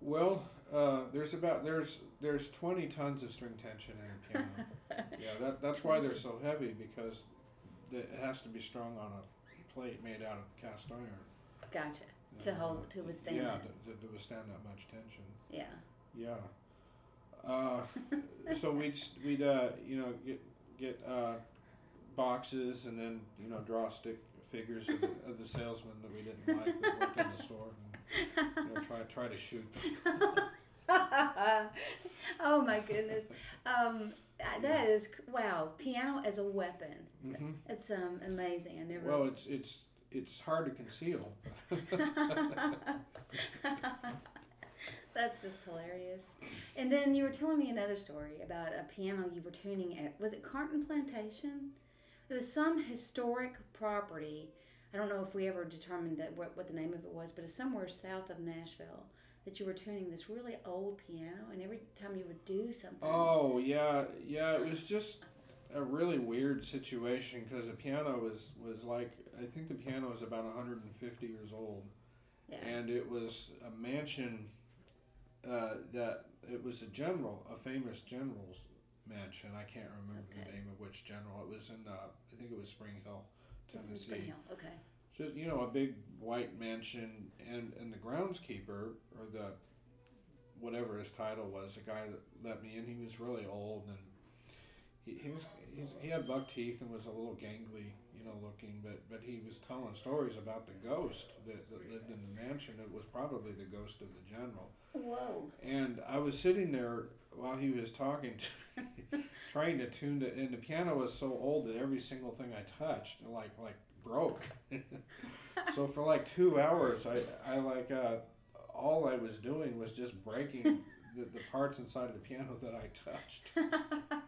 Well, uh, there's about there's there's twenty tons of string tension in a piano. yeah, that that's why they're so heavy because it has to be strung on a plate made out of cast iron. Gotcha. To hold- to withstand Yeah, to, to withstand that much tension. Yeah. Yeah. Uh, so we'd we'd uh, you know get get uh, boxes and then you know draw stick figures of the, of the salesman that we didn't like that worked in the store and you know, try try to shoot them. oh my goodness. Um, that is wow. Piano as a weapon. hmm It's um amazing. I never. Well, it's it's it's hard to conceal. That's just hilarious. And then you were telling me another story about a piano you were tuning at. Was it Carnton Plantation? It was some historic property. I don't know if we ever determined that what, what the name of it was, but it's somewhere south of Nashville that you were tuning this really old piano, and every time you would do something. Oh yeah, yeah. It was just a really weird situation because the piano was was like I think the piano was about 150 years old, yeah. and it was a mansion uh, that it was a general, a famous general's mansion. I can't remember Okay. the name of which general. It was in uh, I think it was Spring Hill, Tennessee. Spring Hill. Okay. Just you know a big white mansion and and the groundskeeper or the whatever his title was the guy that let me in he was really old and he, he was he's, he had buck teeth and was a little gangly you know looking but but he was telling stories about the ghost that, that lived in the mansion it was probably the ghost of the general Whoa. and I was sitting there while he was talking to me, trying to tune it and the piano was so old that every single thing I touched like like broke. so for like two hours I, I like uh, all I was doing was just breaking the, the parts inside of the piano that I touched.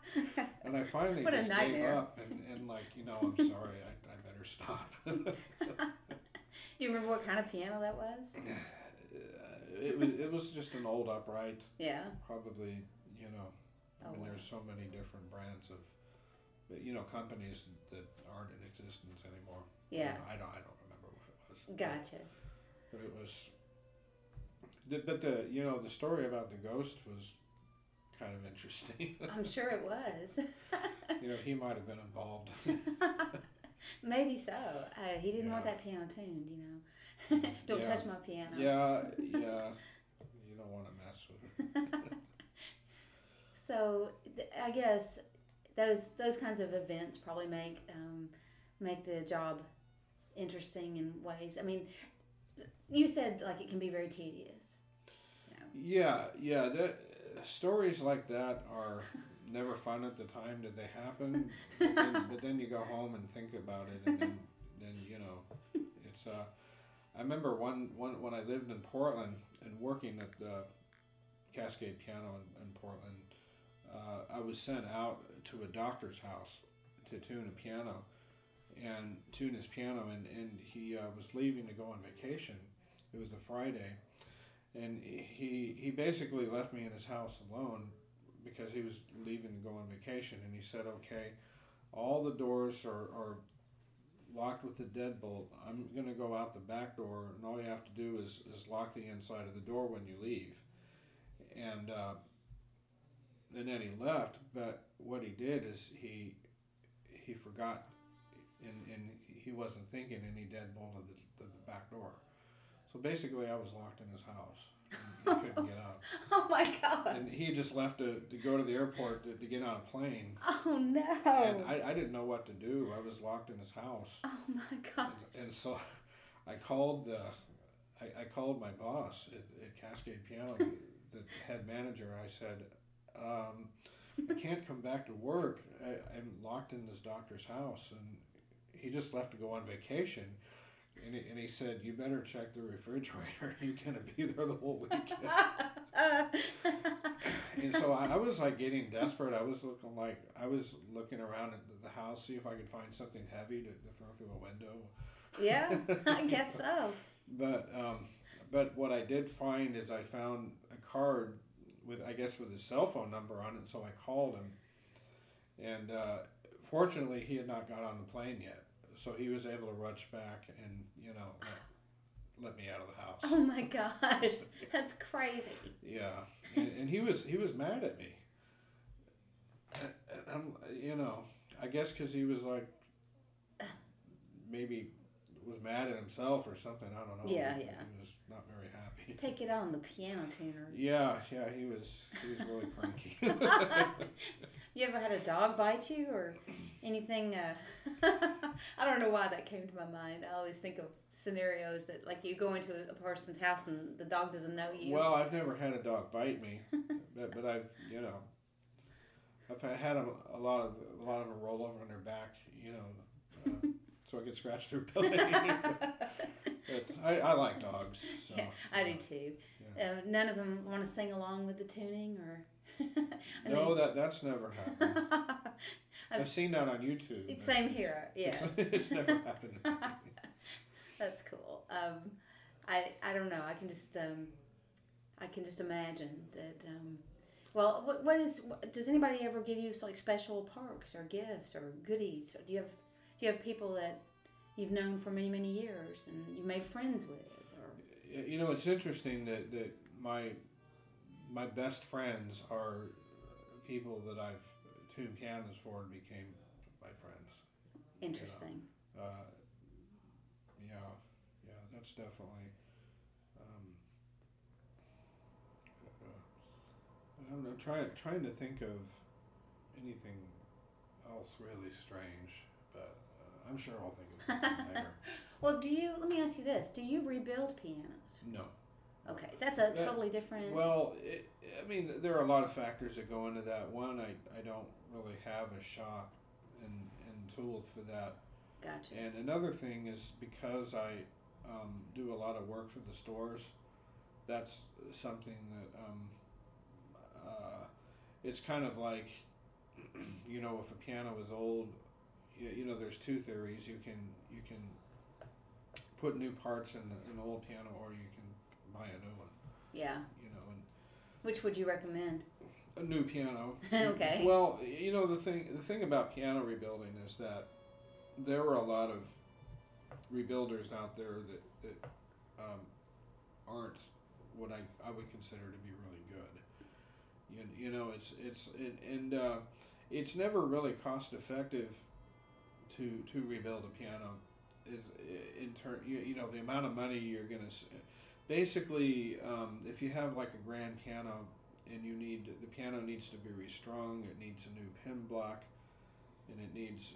And I finally What just gave up and, and like, you know, I'm sorry, I, I better stop. Do you remember what kind of piano that was? It, was, it was just an old upright, Yeah. probably, you know, I Oh, mean, wow. there's so many different brands of, you know, companies that aren't in existence anymore. You Yeah. know, I don't. I don't remember what it was. Gotcha. But it was. But the you know the story about the ghost was kind of interesting. I'm sure it was. you know he might have been involved. Maybe so. Uh, he didn't want that piano tuned, you know. don't Yeah. touch my piano. yeah, yeah. You don't want to mess with it. So th- I guess those those kinds of events probably make um, make the job interesting in ways. I mean, you said like it can be very tedious. Yeah, yeah. That stories like that are never fun at the time that they happen, but then, but then you go home and think about it, and then, then you know, it's. Uh, I remember one, one when I lived in Portland and working at the Cascade Piano in, in Portland. Uh, I was sent out to a doctor's house to tune a piano and tune his piano, and, and he uh, was leaving to go on vacation. It was a Friday, and he he basically left me in his house alone because he was leaving to go on vacation, and he said, "Okay, all the doors are, are locked with a deadbolt. I'm gonna go out the back door, and all you have to do is is lock the inside of the door when you leave." And uh, and then he left, but what he did is he he forgot, and, and he wasn't thinking, and he deadbolted the, the, the back door. So basically, I was locked in his house. And he couldn't get out. Oh my god. And he just left to, to go to the airport to, to get on a plane. Oh no. And I, I didn't know what to do. I was locked in his house. oh my god. And, and so I called the, I, I called my boss at, at Cascade Piano, the, the head manager. I said, um, I can't come back to work. I, I'm locked in this doctor's house. And he just left to go on vacation. And he, and he said, You better check the refrigerator. You're going to be there the whole weekend. and so I, I was like getting desperate. I was looking like, I was looking around at the house, see if I could find something heavy to, to throw through a window. yeah, I guess so. But um, but what I did find is I found a card with I guess with his cell phone number on it. So I called him, and uh, fortunately he had not got on the plane yet, so he was able to rush back and you know let, let me out of the house. Oh my gosh, that's crazy. Yeah, and, and he was he was mad at me. And, and I'm you know I guess because he was like maybe was mad at himself or something. I don't know. Yeah, he, yeah. He was not very happy. Take it out on the piano tuner. Yeah, yeah, he was he was really cranky. You ever had a dog bite you or anything? Uh, I don't know why that came to my mind. I always think of scenarios that, like, you go into a person's house and the dog doesn't know you. well, I've never had a dog bite me, but but I've you know, I've had a, a lot of a lot of them roll over on their back, you know, uh, so I get scratched their belly. but I, I like dogs. So yeah, I do too. Yeah. Uh, none of them want to sing along with the tuning, or. No, know- that that's never happened. I've I've seen that on YouTube. It's same here. Yes. it's never happened. That's cool. Um, I I don't know. I can just um, I can just imagine that. Um, well, what what is? Does anybody ever give you like special perks or gifts or goodies? Or do you have do you have people that you've known for many many years and you've made friends with? Or You know, it's interesting that, that my my best friends are people that I've tuned pianos for and became my friends. interesting. Uh, yeah, yeah, that's definitely. Um, uh, I'm, trying trying to think of anything else really strange, I'm sure I'll think of something later. Well, do you? Let me ask you this: Do you rebuild pianos? No. Okay, that's a Uh, totally different. Well, it, I mean, there are a lot of factors that go into that. One, I, I don't really have a shop and, and tools for that. gotcha. And another thing is because I um, do a lot of work for the stores, that's something that um, uh, it's kind of like, you know, if a piano is old, you, you know, there's two theories. You can you can put new parts in an old piano, or you can buy a new one. Yeah. You know, and Which would you recommend? a new piano. Okay. Well, you know the thing the thing about piano rebuilding is that there are a lot of rebuilders out there that that um, aren't what I, I would consider to be really good. You, you know, it's it's and, and uh, it's never really cost effective to to rebuild a piano. Is in turn you, you know the amount of money you're gonna basically um, if you have like a grand piano and you need the piano needs to be restrung it needs a new pin block and it needs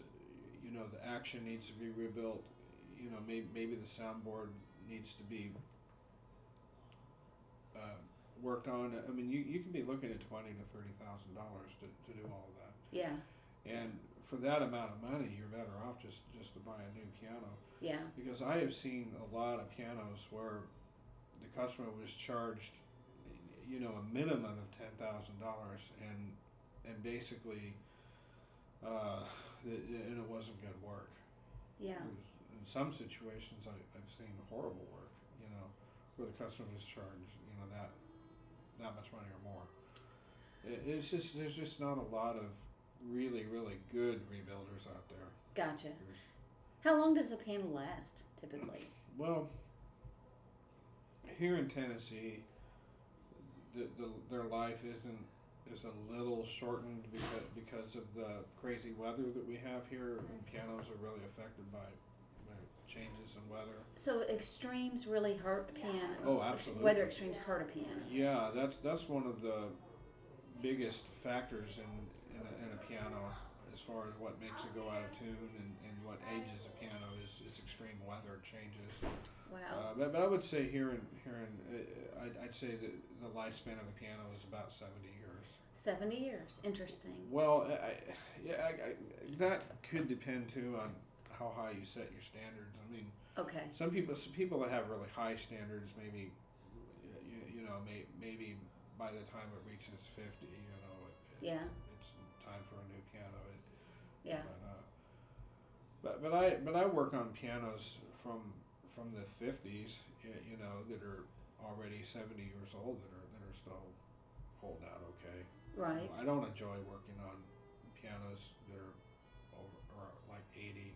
you know the action needs to be rebuilt you know, maybe maybe the soundboard needs to be uh, worked on. I mean, you, you can be looking at twenty to thirty thousand dollars to to do all of that, Yeah. and for that amount of money, you're better off just just to buy a new piano. Yeah. Because I have seen a lot of pianos where the customer was charged, you know, a minimum of ten thousand dollars, and and basically, uh, it, and it wasn't good work. Yeah. In some situations, I, I've seen horrible work, you know, where the customer was charged, you know, that that much money or more. It, it's just there's just not a lot of really really good rebuilders out there. Gotcha. There's, How long does a piano last typically? Well, here in Tennessee, the, the their life isn't is a little shortened because because of the crazy weather that we have here, and pianos are really affected by, by changes in weather. So extremes really hurt a piano. Oh, absolutely. Weather extremes hurt a piano. Yeah, that's that's one of the biggest factors in in a, in a piano as far as what makes it go out of tune and, and what ages a piano is, is extreme weather changes. Wow. Uh, but, but I would say here in here in uh, I'd, I'd say that the lifespan of a piano is about seventy years. Seventy years. Interesting. Well, I, yeah, I, I, that could depend too on how high you set your standards. I mean, Okay. some people some people that have really high standards maybe you, you know may, maybe by the time it reaches fifty, you know, it, Yeah. Time for a new piano. It, Yeah. but, uh, but but I but I work on pianos from from the fifties, you know, that are already seventy years old that are that are still holding out okay. Right. I don't enjoy working on pianos that are over or like 80,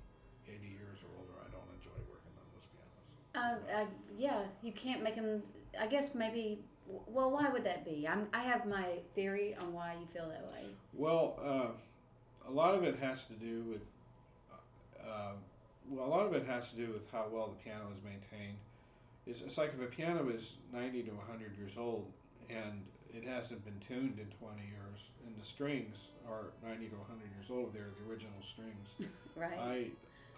80 years or older. I don't enjoy working on those pianos. Uh, I, yeah, you can't make them. I guess maybe. Well, why would that be? I'm. I have my theory on why you feel that way. Well, uh, a lot of it has to do with. Uh, well, a lot of it has to do with how well the piano is maintained. It's, it's like if a piano is ninety to hundred years old and it hasn't been tuned in twenty years, and the strings are ninety to hundred years old. They're the original strings. Right.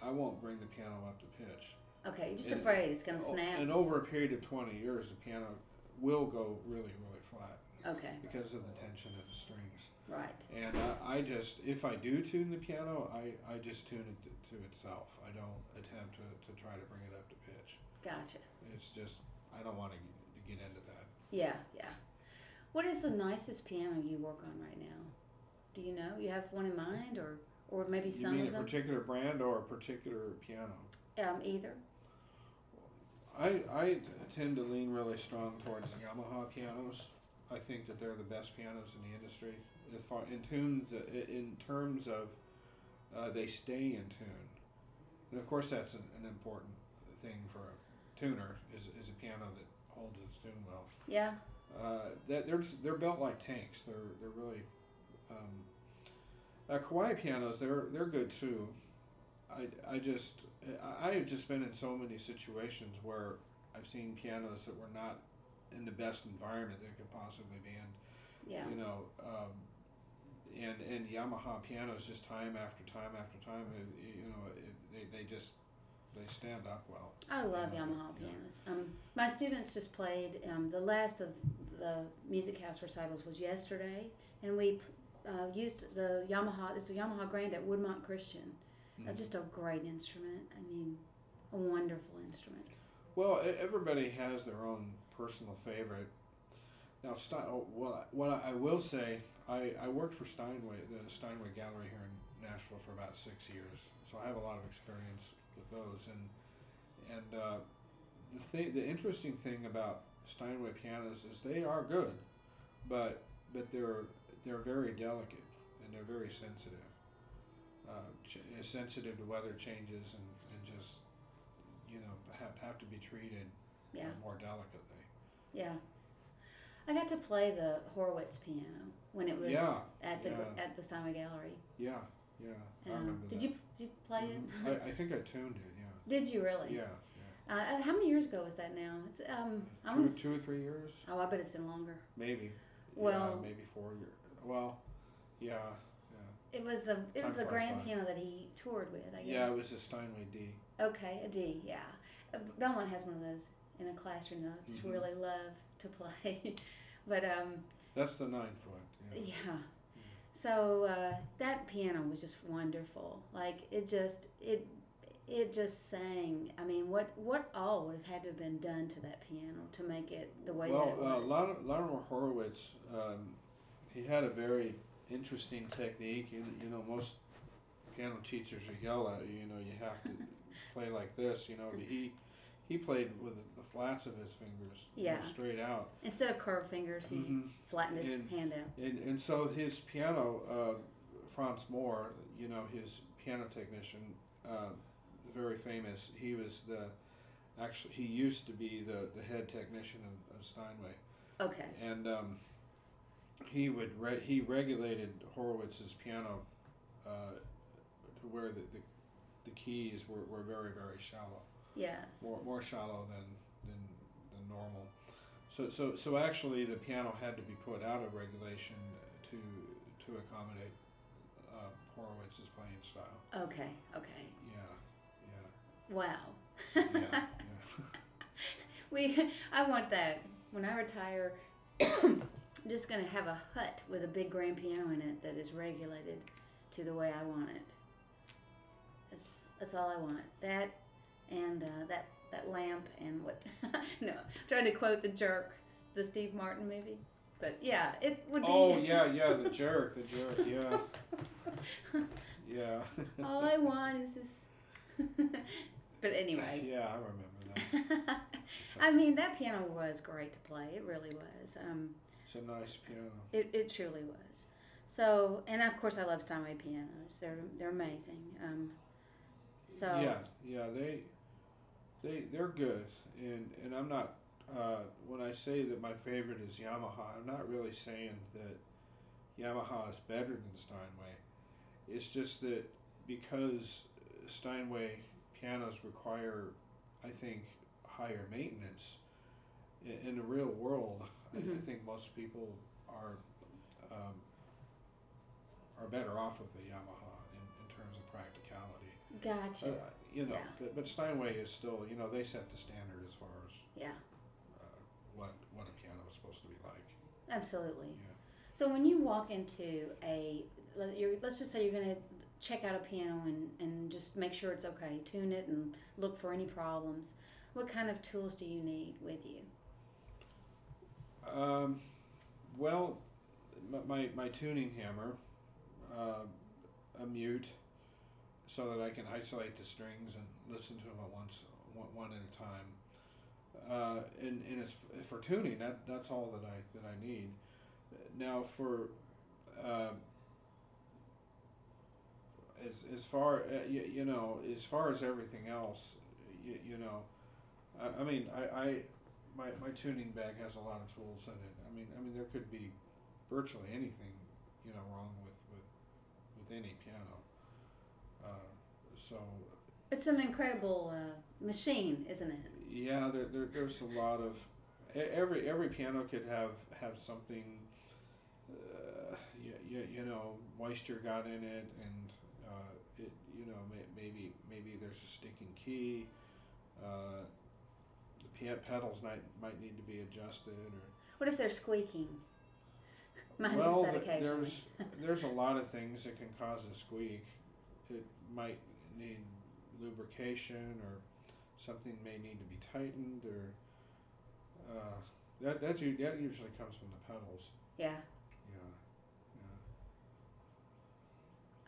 I I won't bring the piano up to pitch. okay. You're just and- afraid it's gonna snap. And over a period of twenty years, the piano will go really really flat Okay. because of the tension of the strings. Right. And I, I just, if I do tune the piano, I, I just tune it to, to itself. I don't attempt to, to try to bring it up to pitch. Gotcha. It's just, I don't want to get into that. Yeah. Yeah. What is the nicest piano you work on right now? Do you know? You have one in mind, or or maybe You some mean of a them? particular brand or a particular piano? Um, either. I, I tend to lean really strong towards the Yamaha pianos. I think that they're the best pianos in the industry as far in tunes uh, in terms of uh, they stay in tune, and of course that's an, an important thing for a tuner is, is a piano that holds its tune well. Yeah. Uh, that they're just, they're built like tanks. They're they're really um, uh, Kawai pianos. They're they're good too. I, I just I have just been in so many situations where I've seen pianos that were not in the best environment they could possibly be in. Yeah. You know, um, and and Yamaha pianos just time after time after time. You know, it, they they just they stand up well. I love Yeah. Yamaha Yeah. pianos. Um, my students just played um, the last of the music house recitals was yesterday, and we uh, used the Yamaha. It's a Yamaha Grand at Woodmont Christian. Mhm. just a great instrument. I mean, a wonderful instrument. Well, everybody has their own personal favorite. Now, Stein, oh, well, what I will say, I, I worked for Steinway, the Steinway Gallery here in Nashville for about six years, so I have a lot of experience with those. And and uh, the thing, the interesting thing about Steinway pianos is they are good, but but they're they're very delicate and they're very sensitive. Uh, ch- sensitive to weather changes and, and just you know have have to be treated Yeah, more delicately. yeah. I got to play the Horowitz piano when it was Yeah, at the yeah. at the Steinway Gallery. Yeah, yeah, I Um, remember did that. you did you play it? Mhm. I, I think I tuned it. Yeah, Did you really? yeah, yeah. Uh, how many years ago was that now? It's um. Two, two or three years, Oh, I bet it's been longer. maybe. Well- yeah, maybe four years. Well, yeah. It was the it was the grand by. piano that he toured with. I guess. Yeah, it was a Steinway D. Okay, a D, yeah. Uh, Belmont has one of those in a classroom that I just Mhm. really love to play. but um, That's the nine foot. Yeah. yeah. So uh, that piano was just wonderful. Like it just it it just sang. I mean, what what all would have had to have been done to that piano to make it the way well, that it uh, was? Lon- Lionel Horowitz, um, he had a very interesting technique. You, you know, most piano teachers will yell at you. You know, you have to play like this. You know, but he he played with the flats of his fingers you know, Yeah. straight out. Instead of curved fingers, he Mhm. flattened his And- hand out. And and so his piano, uh, Franz Mohr, you know, his piano technician, uh, very famous. He was the actually he used to be the, the head technician of, of Steinway, Okay. and um, he would re- he regulated Horowitz's piano uh, to where the, the the keys were, were very very shallow Yes. more more shallow than than, than normal. So so so actually the piano had to be put out of regulation to to accommodate uh, Horowitz's playing style. Okay. Okay. Yeah, Wow. yeah, yeah. yeah. We, I want that. When I retire, I'm just gonna have a hut with a big grand piano in it that is regulated to the way I want it. That's that's all I want. That and uh, that that lamp and what? no, I'm trying to quote the Jerk, the Steve Martin movie. But yeah, it would be. Oh yeah, yeah. The jerk, the jerk. Yeah, yeah. all I want is this. but anyway. Yeah, I remember that. I mean, that piano was great to play. It really was. Um, a nice piano. It, it truly was. So, and of course, I love Steinway pianos. They're they're amazing. Um, so Yeah, yeah, they they they're good, and and I'm not. Uh, when I say that my favorite is Yamaha, I'm not really saying that Yamaha is better than Steinway. It's just that because Steinway pianos require, I think, higher maintenance. In, in the real world, I, I Mhm. think most people are um, are better off with the Yamaha in, in terms of practicality. gotcha. Uh, you know, Yeah. but, but Steinway is still, you know, they set the standard as far as yeah, uh, what what a piano is supposed to be like. absolutely. Yeah. So when you walk into a, let- you're, let's just say you're going to check out a piano and, and just make sure it's okay, tune it and look for any problems. What kind of tools do you need with you? Um, well, my, my, tuning hammer, uh, a mute, so that I can isolate the strings and listen to them at once, one, one at a time. Uh, and and it's for tuning that that's all that I that I need. Now for uh, as as far uh, you, you know as far as everything else, you, you know, I, I mean I, I my, my tuning bag has a lot of tools in it. I mean I mean there could be virtually anything you know wrong with with with any piano. Uh, so It's an incredible uh, machine, isn't it? yeah, there, there there's a lot of every every piano could have have something. Uh, you, you, you know, moisture got in it, and uh, it you know may, maybe maybe there's a sticking key. Uh, pedals might might need to be adjusted, or What if they're squeaking? Mine well, does that occasionally. there's there's a lot of things that can cause a squeak. It might need lubrication, or something may need to be tightened, or uh, that that's that usually comes from the pedals. yeah. Yeah,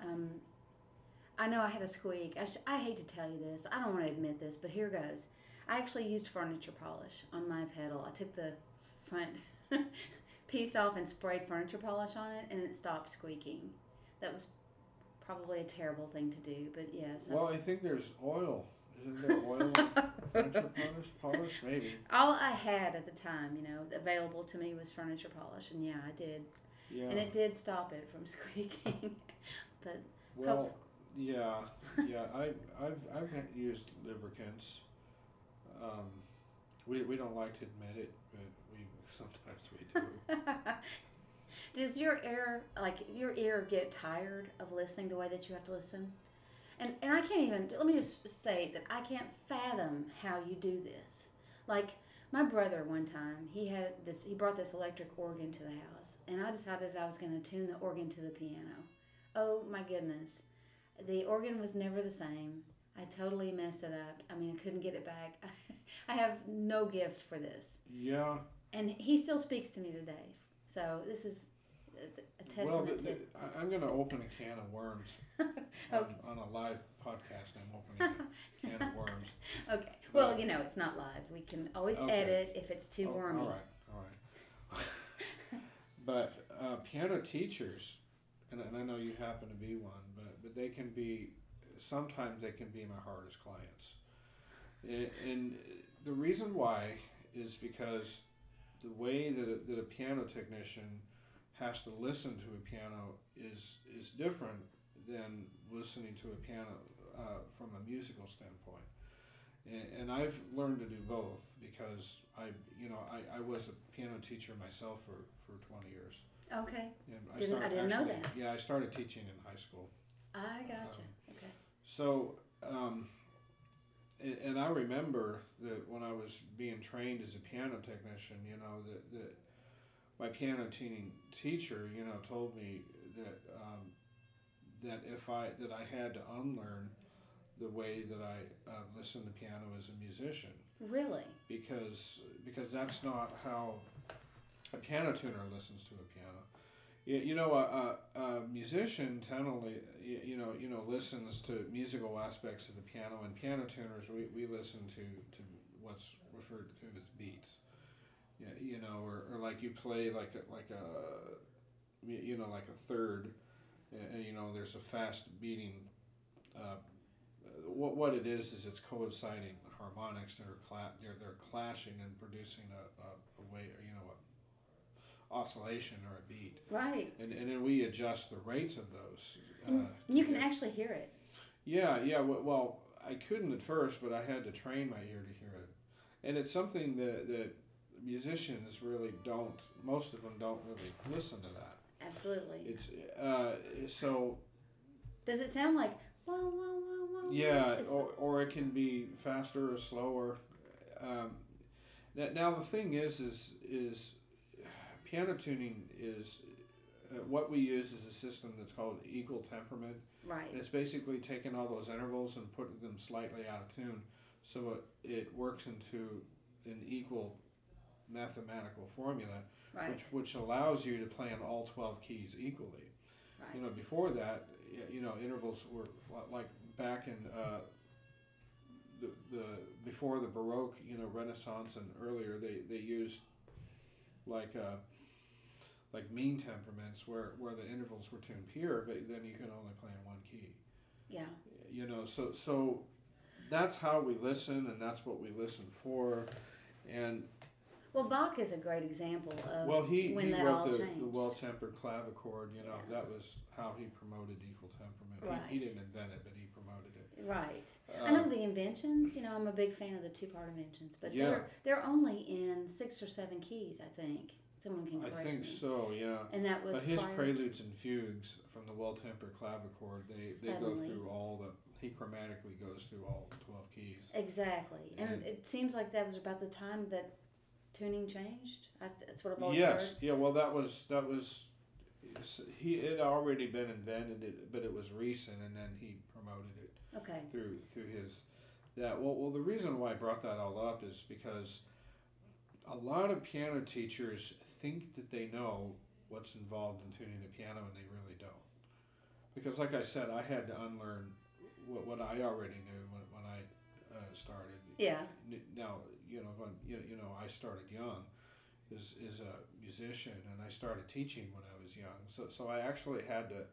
yeah. Um, I know I had a squeak. I, sh- I hate to tell you this. I don't want to admit this, but here goes. I actually used furniture polish on my pedal. I took the front piece off and sprayed furniture polish on it, and it stopped squeaking. That was probably a terrible thing to do, but yes. Well, I think there's oil. Isn't there oil furniture polish? Polish maybe. all I had at the time, you know, available to me was furniture polish, and yeah, I did, Yeah. and it did stop it from squeaking. but Well, yeah, yeah. I I've I've used lubricants. Um, we we don't like to admit it, but we sometimes we do. Does your ear like your ear get tired of listening the way that you have to listen? And and I can't even let me just state that I can't fathom how you do this. Like my brother one time, he had this he brought this electric organ to the house and I decided I was going to tune the organ to the piano. Oh my goodness. The organ was never the same. I totally messed it up. I mean, I couldn't get it back. I have no gift for this. Yeah. And he still speaks to me today. So this is a, a testament Well, the, to the, I- I'm going to open a can of worms on, on a live podcast. I'm opening a can of worms. Okay. Well, you know, it's not live. We can always Okay. edit if it's too Oh, wormy. All right, all right. but uh, piano teachers, and, and I know you happen to be one, but but they can be sometimes they can be my hardest clients, and, and the reason why is because the way that a, that a piano technician has to listen to a piano is is different than listening to a piano uh, from a musical standpoint. And, and I've learned to do both because I, you know, I, I was a piano teacher myself for, for 20 years. Okay. And Didn't- I didn't know that. Yeah, I started teaching in high school. I gotcha. Um, okay. So, um, and I remember that when I was being trained as a piano technician, you know, that, that my piano tuning teacher, you know, told me that um, that if I that I had to unlearn the way that I uh, listen to piano as a musician Really? because because that's not how a piano tuner listens to a piano. You, know, a, a, a musician generally, you, know, you know, listens to musical aspects of the piano, and piano tuners we, we listen to, to what's referred to as beats. Yeah, you know, or, or like you play like a, like a you know like a third, and, you know there's a fast beating. Uh, what what it is is it's coinciding harmonics that are cla- they're they're clashing and producing a, a, a way you know oscillation or a beat Right. and and then we adjust the rates of those. Uh, you can actually hear it. Yeah, yeah. Well, I couldn't at first, but I had to train my ear to hear it, and it's something that that musicians really don't. Most of them don't really listen to that. Absolutely. It's uh, so Does it sound like wah wah wah? wah? Yeah, or, or it can be faster or slower. Um, now, now the thing is, is is piano tuning is uh, what we use is a system that's called equal temperament, right. and it's basically taking all those intervals and putting them slightly out of tune, so it, it works into an equal mathematical formula, Right. which which allows you to play on all twelve keys equally. right. You know, before that, you know, intervals were like back in uh, the, the before the Baroque, you know, Renaissance and earlier. They, they used like uh, like mean temperaments where, where the intervals were tuned here, but then you could only play in one key. yeah. You know, so so that's how we listen, and that's what we listen for. And Well, Bach is a great example of well, he, when he that wrote all the, changed. the well-tempered clavichord. You know, Yeah. that was how he promoted equal temperament. He, he didn't invent it, but he promoted it. Right. Uh, I know the inventions. You know, I'm a big fan of the two-part inventions, but Yeah. they're they're only in six or seven keys. I think someone can I correct think me. so. Yeah. And that was But his prior preludes and fugues from the well-tempered clavichord, they, they go Suddenly. through all the. He chromatically goes through all twelve keys. Exactly, and And- it seems like that was about the time that tuning changed. I, that's what I've always Yes. heard. Yeah. Well, that was that was. He it had already been invented, it, but it was recent, and then he promoted it. Okay. through through his that well well the reason why I brought that all up is because a lot of piano teachers think that they know what's involved in tuning a piano and they really don't because like I said I had to unlearn what, what I already knew when, when I uh, started Yeah. Now you know when you, you know I started young as, as a musician and I started teaching when I was young so so I actually had to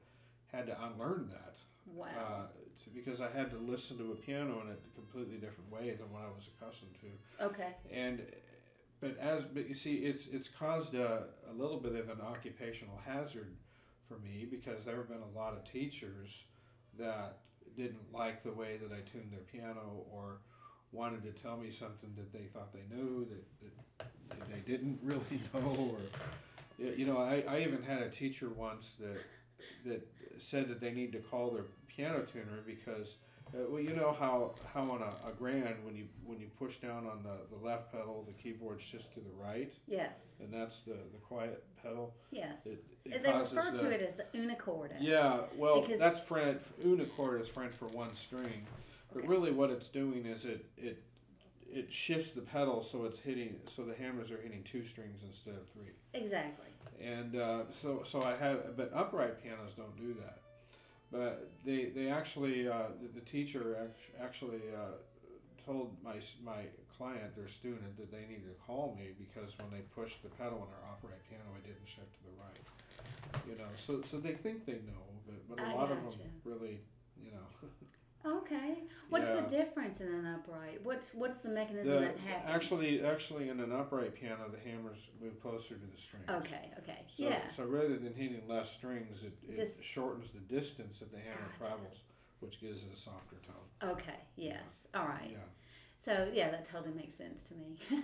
had to unlearn that Wow. uh, to, because I had to listen to a piano in a completely different way than what I was accustomed to. okay. And but as but you see, it's it's caused a, a little bit of an occupational hazard for me because there have been a lot of teachers that didn't like the way that I tuned their piano or wanted to tell me something that they thought they knew that, that, that they didn't really know or you know I, I even had a teacher once that that said that they need to call their piano tuner because uh, well, you know how how on a, a grand when you when you push down on the, the left pedal, the keyboard shifts to the right, Yes. and that's the, the quiet pedal. Yes. It, it they causes refer to the- it as the una corda. Yeah, well, Because- that's French. Unicord is French for one string, but Okay. really what it's doing is it it it shifts the pedal so it's hitting so the hammers are hitting two strings instead of three. Exactly. And uh, so so I had, but upright pianos don't do that. But they they actually uh, the, the teacher actually uh, told my my client their student that they needed to call me because when they pushed the pedal on their upright piano it didn't shift to the right. You know, so so they think they know, but but a I lot of them really you know. Okay. What's Yeah. the difference in an upright? What's what's the mechanism The, that happens? actually, actually, in an upright piano, the hammers move closer to the strings. Okay. Okay. So, yeah. so rather than hitting less strings, it, it Just- shortens the distance that the hammer Gotcha. travels, which gives it a softer tone. Okay. Yes. All right. Yeah, So yeah, that totally makes sense to me.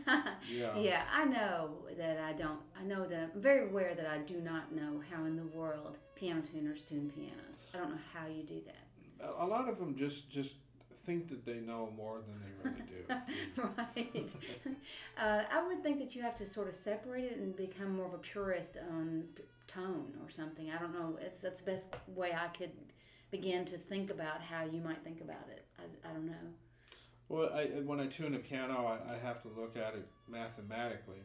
yeah, yeah, I know that I don't. I know that I'm very aware that I do not know how in the world piano tuners tune pianos. I don't know how you do that. A, lot of them just just think that they know more than they really do. right. uh, I would think that you have to sort of separate it and become more of a purist on tone or something. I don't know. It's that's the best way I could begin to think about how you might think about it. I, I don't know. well, I, when I tune a piano, I, I have to look at it mathematically,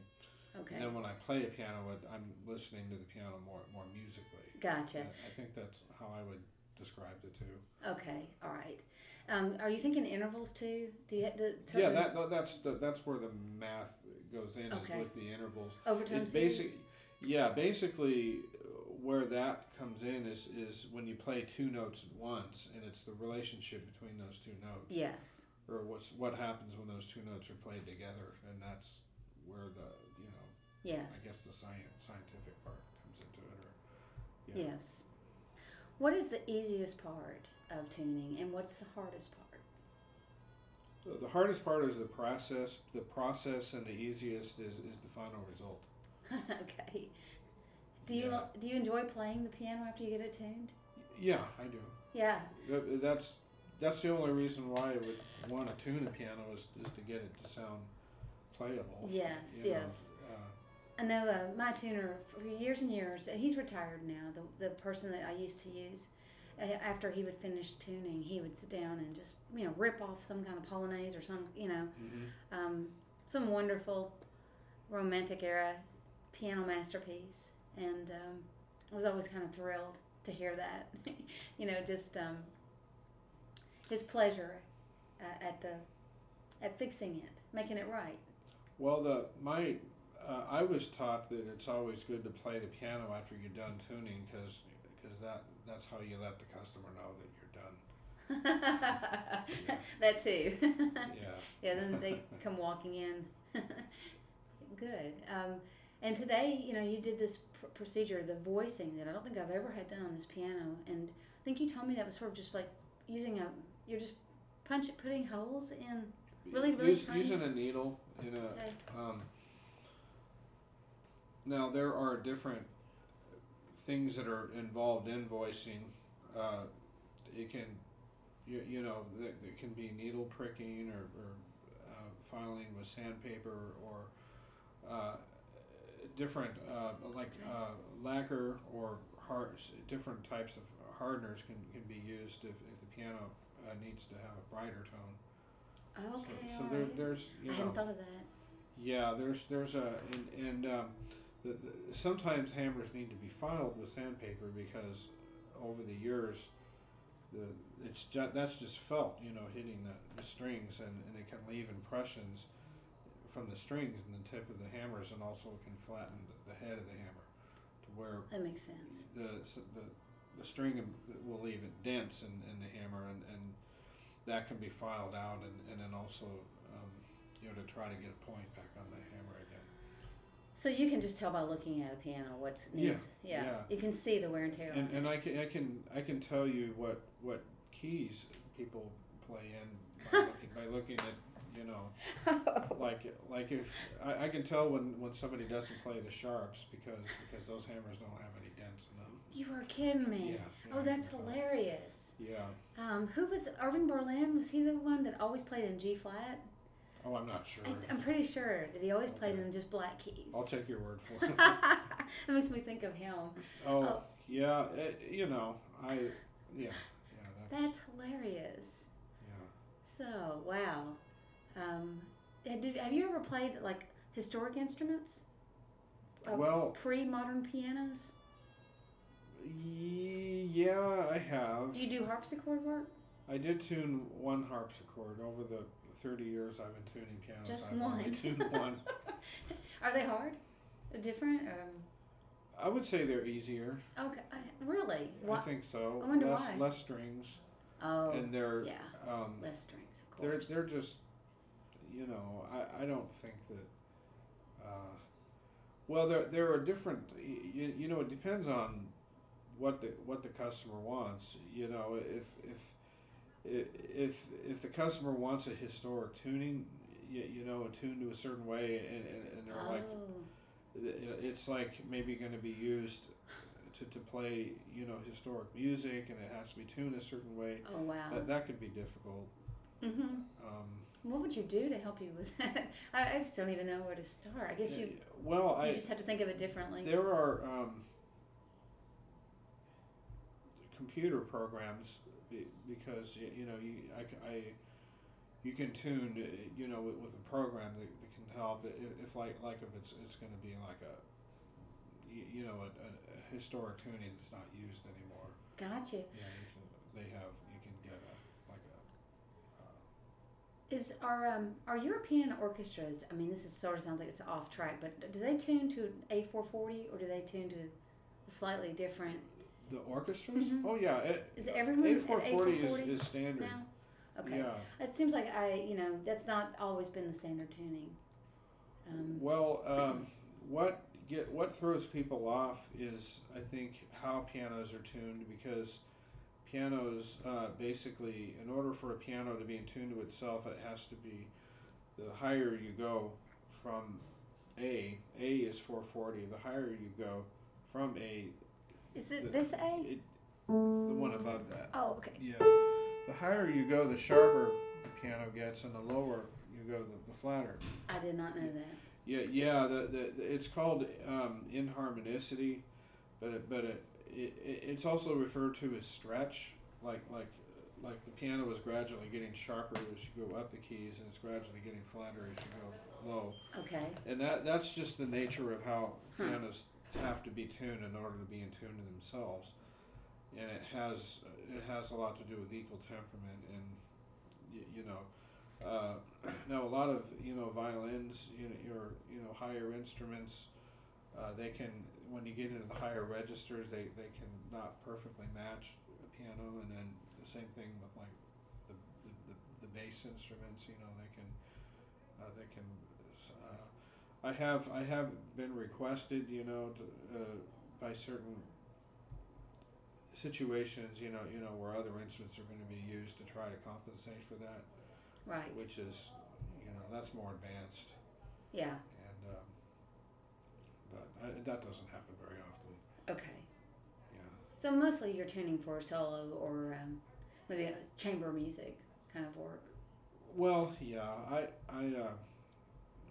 Okay. and then when I play a piano, I'm listening to the piano more more musically. Gotcha. I, I think that's how I would describe the two. Okay. All right. Um, are you thinking intervals too? Do you have to? Yeah, that, that that's the, that's where the math goes in Okay. is with the intervals. overtone It basic, yeah, basically, uh, where that comes in is is when you play two notes at once, and it's the relationship between those two notes, Yes. or what's what happens when those two notes are played together, and that's where the you know Yes. I guess the science scientific part comes into it, or yeah. Yes. What is the easiest part of tuning, and what's the hardest part? The- hardest part is the process. The process, and the easiest is, is the final result. okay. Do you Yeah. do you enjoy playing the piano after you get it tuned? Yeah, I do. Yeah. That's that's the only reason why I would want to tune a piano is, is to get it to sound playable. Yes. you know. Yes. Uh, I know uh, my tuner for years and years. and He's retired now. The the person that I used to use. uh, After he would finish tuning, he would sit down and just you know rip off some kind of polonaise or some you know mhm. um, some wonderful romantic era piano masterpiece, and um, I was always kind of thrilled to hear that. you know, just um, his pleasure uh, at the at fixing it, making it right. Well, the my uh, I was taught that it's always good to play the piano after you're done tuning because that that's how you let the customer know that you're done. that too. Yeah. yeah, then they come walking in. Good. Um, and today, you know, you did this pr- procedure, the voicing that I don't think I've ever had done on this piano. And I think you told me that was sort of just like using a, you're just punch putting holes in. Really, really Use, tiny? using a needle in a Okay. Um, now there are different things that are involved in voicing. Uh, it can, you, you know, there, there can be needle pricking or, or uh, filing with sandpaper or uh, different uh, like uh, lacquer or hard, different types of hardeners can, can be used if, if the piano uh, needs to have a brighter tone. Okay, so so there, right. there's you I hadn't thought of that. yeah, there's there's a and, and um, the, the, sometimes hammers need to be filed with sandpaper because over the years, the it's just, that's just felt you know hitting the, the strings and, and it can leave impressions from the strings and the tip of the hammers and also it can flatten the, head of the hammer to where That makes sense. the the the string will leave it dents in, in the hammer and, and that can be filed out and, and then also um, you know to try to get a point back on the hammer. So you can just tell by looking at a piano what's needs. Yeah. yeah. You can see the wear and tear. And and I can I can I can tell you what what keys people play in by looking by looking at You know, like like if I, I can tell when, when somebody doesn't play the sharps because because those hammers don't have any dents in them. You are kidding me. Yeah. oh, that's hilarious. Yeah. Um, who was Irving Berlin? Was he the one that always played in G flat? Oh, I'm not sure. I, I'm pretty sure that he always played Okay. in just black keys. I'll take your word for it. that makes me think of him. Oh, Oh. yeah. It, you know, I yeah yeah that's, That's hilarious. yeah. So wow. Um, have you ever played like historic instruments? Uh, Well- pre-modern pianos. Yeah, I have. Do you do harpsichord work? I did tune one harpsichord over the 30 years I've been tuning pianos. Just I've only one. tuned one. Are they hard? Different? Um, I would say they're easier. okay, really? I think so. I wonder less why. less strings, Oh, and they're yeah, um, less strings, of course. they're they're just you know I, I don't think that uh, well there there are different you, you know it depends on what the what the customer wants you know if if if if the customer wants a historic tuning you, you know tuned to a certain way and, and, and they're like oh, it- it's like maybe going to be used to, to play you know historic music and it has to be tuned a certain way oh wow. that, that could be difficult mm-hmm. um, What would you do to help you with that? I, I just don't even know where to start. I guess you well you I just have to think of it differently. there are um, computer programs because you know you I, I- you can tune uh, you know with, with a program that, that can help if, if like like if it's it's going to be like a you, you know a, a, historic tuning that's not used anymore Gotcha. yeah you can, they have you can get a like a uh, Is our um our European orchestras? I mean, this is sort of sounds like it's off track, but do they tune to A four forty or do they tune to a slightly different? The orchestras Mhm. oh yeah it, Is everyone A at four forty A440 is, is standard now? Okay. yeah It seems like I, you know, that's not always been the standard tuning. Um, Well, um, what get what throws people off is I think how pianos are tuned because pianos uh, basically in order for a piano to be in tune to itself it has to be the higher you go from A A is 440 the higher you go from A is it this A? it, the one above that Oh, okay. yeah the higher you go the sharper the piano gets and the lower you go the, the flatter I did not know that. yeah, yeah. The, the, the it's called um, inharmonicity, but it, but it, it it- it's also referred to as stretch. Like like like the piano is gradually getting sharper as you go up the keys, and it's gradually getting flatter as you go low. Okay. And that that's just the nature of how Huh. pianos have to be tuned in order to be in tune to themselves. And it has it has a lot to do with equal temperament and you, you know. Uh, now a lot of you know violins, you know your you know higher instruments, uh, they can when you get into the higher registers, they they can not perfectly match a piano, and then the same thing with like the the, the, the bass instruments. You know they can uh, they can. I have I have been requested, you know, to, uh, by certain situations, you know, you know where other instruments are going to be used to try to compensate for that Right. which is, you know, that's more advanced, Yeah. and um, but I, that doesn't happen very often. Okay. Yeah. So mostly you're tuning for solo or um, maybe chamber music kind of work. Well, yeah, I I, uh,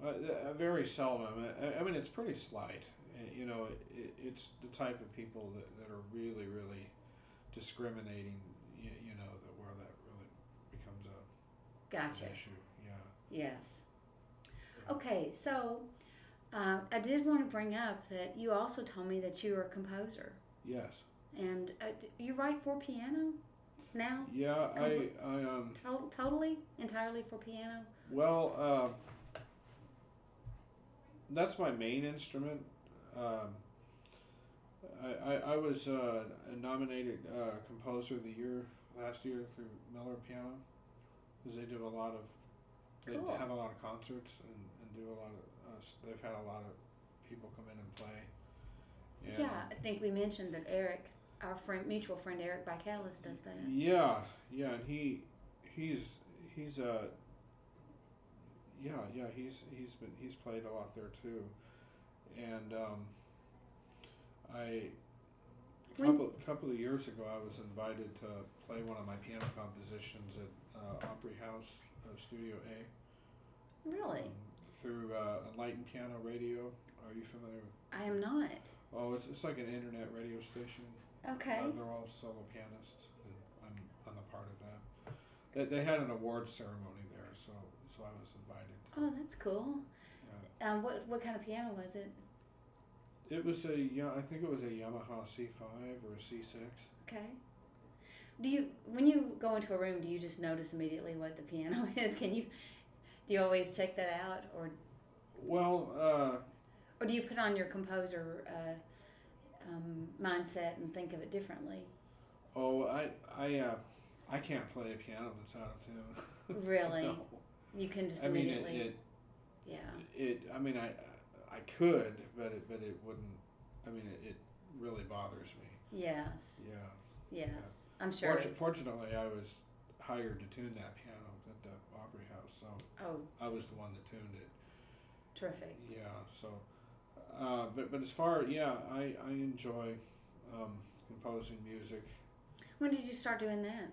I, I very seldom. I, I mean, it's pretty slight. Uh, You know, it, it's the type of people that, that are really really discriminating. You, you know, that where that really becomes a Gotcha. an issue. Yeah. Yes. Okay, so uh, I did want to bring up that you also told me that you're a composer, Yes. and uh, you write for piano now, Yeah. I I um. to- totally, entirely for piano. Well, uh, that's my main instrument. Um, I, I, I was uh, a nominated uh, composer of the year last year through Miller Piano because they do a lot of they Cool. have a lot of concerts and, and do a lot of uh, they've had a lot of people come in and play. And Yeah, I think we mentioned that Eric, our friend, mutual friend Eric Bicalis, does that. Yeah, yeah, and he he's he's uh yeah, yeah, he's he's been he's played a lot there too, and um, I a couple couple of years ago I was invited to play one of my piano compositions at uh, Opry House uh, Studio A Really? um, through uh, Enlightened Piano Radio. Are you familiar? with I am not. Oh, it's, it's like an internet radio station. Okay. Uh, they're all solo pianists, and I'm I'm a part of that. They, they had an award ceremony there, so so I was. Oh, that's cool. Yeah. Um, what what kind of piano was it? It was a yeah, I think it was a Yamaha C5 or a C6. Okay. Do you when you go into a room, do you just notice immediately what the piano is? Can you do you always check that out, or Well, uh, or do you put on your composer uh, um, mindset and think of it differently? oh, I I uh, I can't play a piano that's out of tune. Really? No. You can just I mean it, it yeah. it I mean I I could, but it but it wouldn't. I mean it, it really bothers me. Yes. Yeah. Yes. I'm sure. Fortu- fortunately, I was hired to tune that piano at the Aubrey House, so Oh, I was the one that tuned it. terrific. Yeah. So, uh, but but as far yeah, I I enjoy um, composing music. When did you start doing that?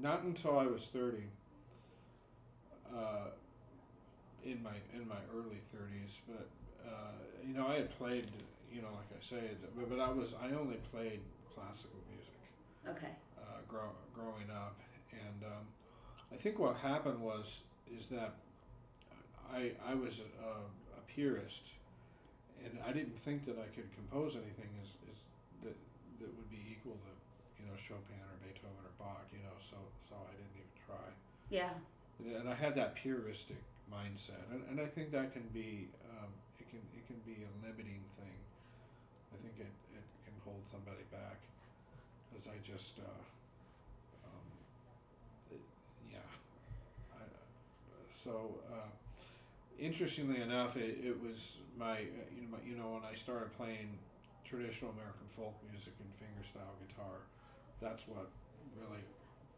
Not until I was thirty. Uh, in my in my early thirties, but uh, you know I had played you know like I say, but, but I was I only played classical music. Okay. uh, grow, growing up, and um, I think what happened was is that I I was a, a purist, and I didn't think that I could compose anything is, is that that would be equal to you know Chopin or Beethoven or Bach, you know. So so I didn't even try, Yeah. And I had that puristic mindset, and, and I think that can be um, it can it can be a limiting thing. I think it, it can hold somebody back because I just uh, um, it, yeah I, so uh, interestingly enough it, it was my uh, you know my, you know when I started playing traditional American folk music and fingerstyle guitar that's what really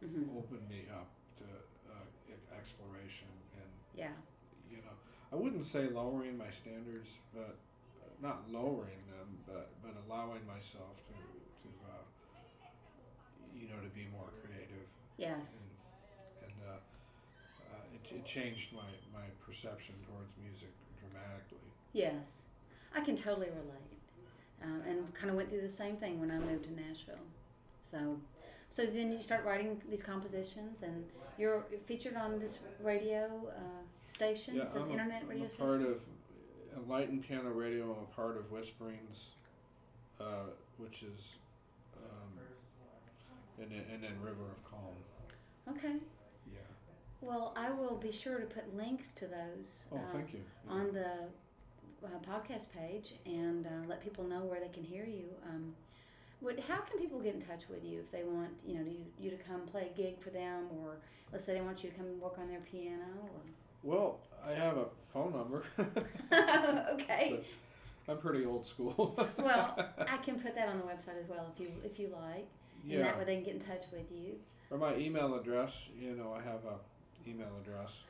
hmm opened me up to exploration and Yeah. you know, I wouldn't say lowering my standards, but not lowering them, but but allowing myself to to uh, you know to be more creative Yes. and and uh, uh, it, it changed my my perception towards music dramatically. Yes. I can totally relate. Um, and kind of went through the same thing when I moved to Nashville. So, so then you start writing these compositions, and you're featured on this radio uh, station, Yeah, I'm a- internet I'm radio a station. part of Enlightened Piano Radio. I'm a part of Whisperings, uh, which is, um, and then, and then River of Calm. okay. Yeah. Well, I will be sure to put links to those Oh, uh, thank you. on the uh, podcast page and uh, let people know where they can hear you. Um, what, how can people get in touch with you if they want, you know, you, you to come play a gig for them, or let's say they want you to come and work on their piano? or Well, I have a phone number. Okay. I'm pretty old school. well, I can put that on the website as well if you if you like, and yeah. that way they can get in touch with you. Or my email address. You know, I have a email address.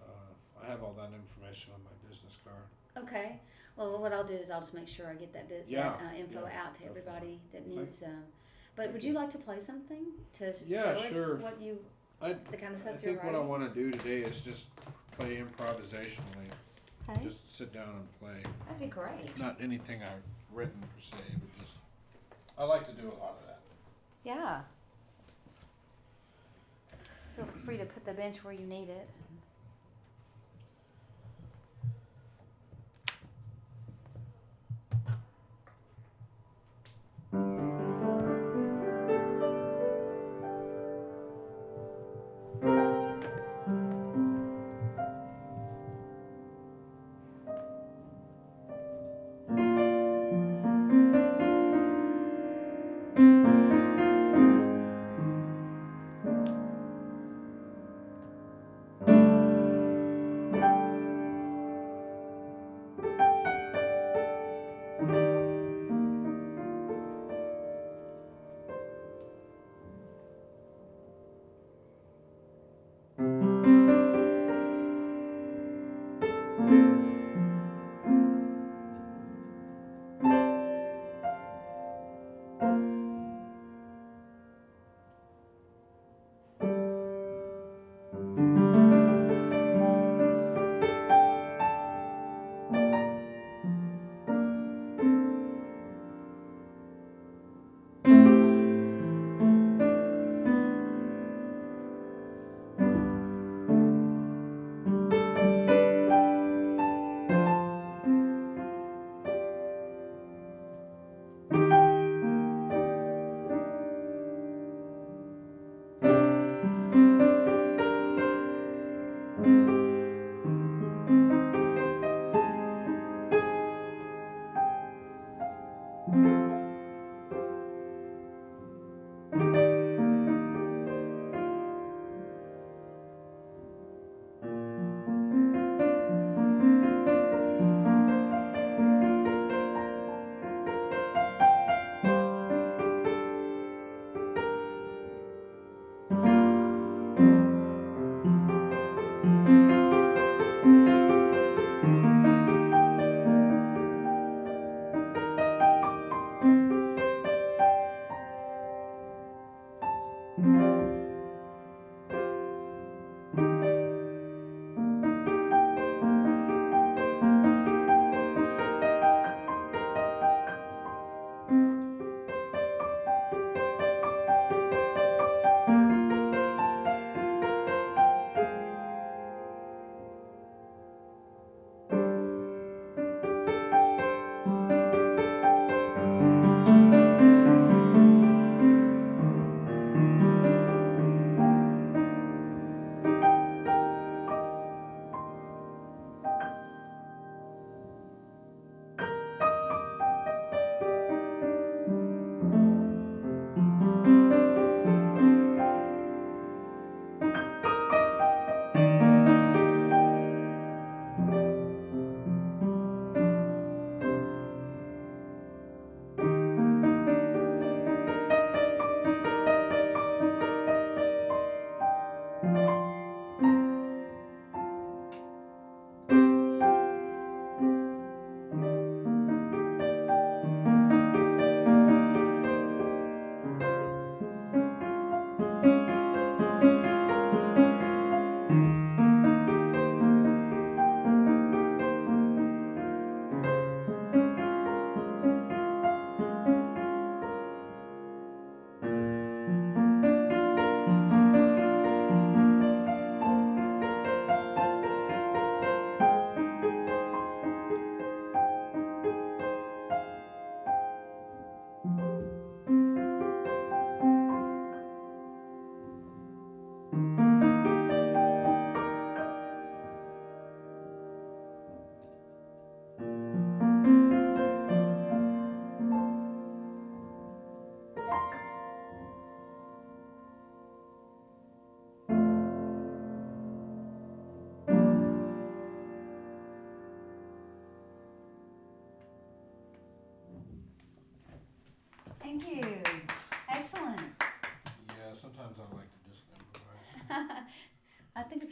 Uh, I have all that information on my business card. Okay. Well, what I'll do is I'll just make sure I get that bit Yeah, that uh, info yeah, out to everybody that needs. Um, but would you. like to play something to Yeah, show sure. us what you I, the kind of I stuff you're I think what I want to do today is just play improvisationally. okay. Just sit down and play. That'd be great. Not anything I've written per se, but just I like to do a lot of that. Yeah. Feel free to put the bench where you need it. Thank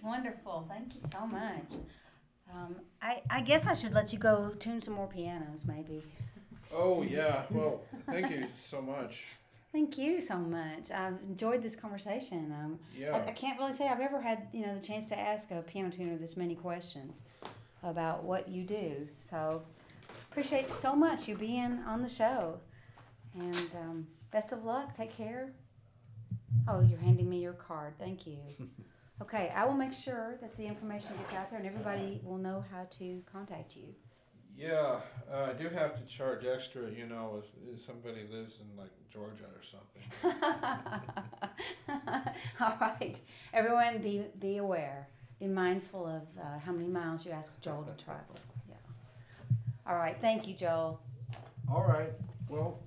wonderful. Thank you so much. Um, I, I guess I should let you go tune some more pianos, maybe. Oh yeah, well, thank you so much. Thank you so much. I've enjoyed this conversation. Um, I, Yeah, I can't really say I've ever had you know the chance to ask a piano tuner this many questions about what you do. So appreciate so much you being on the show, and um, best of luck. Take care. Oh, you're handing me your card. Thank you. Okay, I will make sure that the information gets out there and everybody will know how to contact you. yeah. Uh, I do have to charge extra, you know, if, if somebody lives in like Georgia or something. All right, everyone, be be aware. Be mindful of uh, how many miles you ask Joel to travel. Yeah. All right. Thank you, Joel. All right. Well.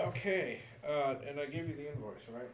Okay. Uh, and I gave you the invoice, right?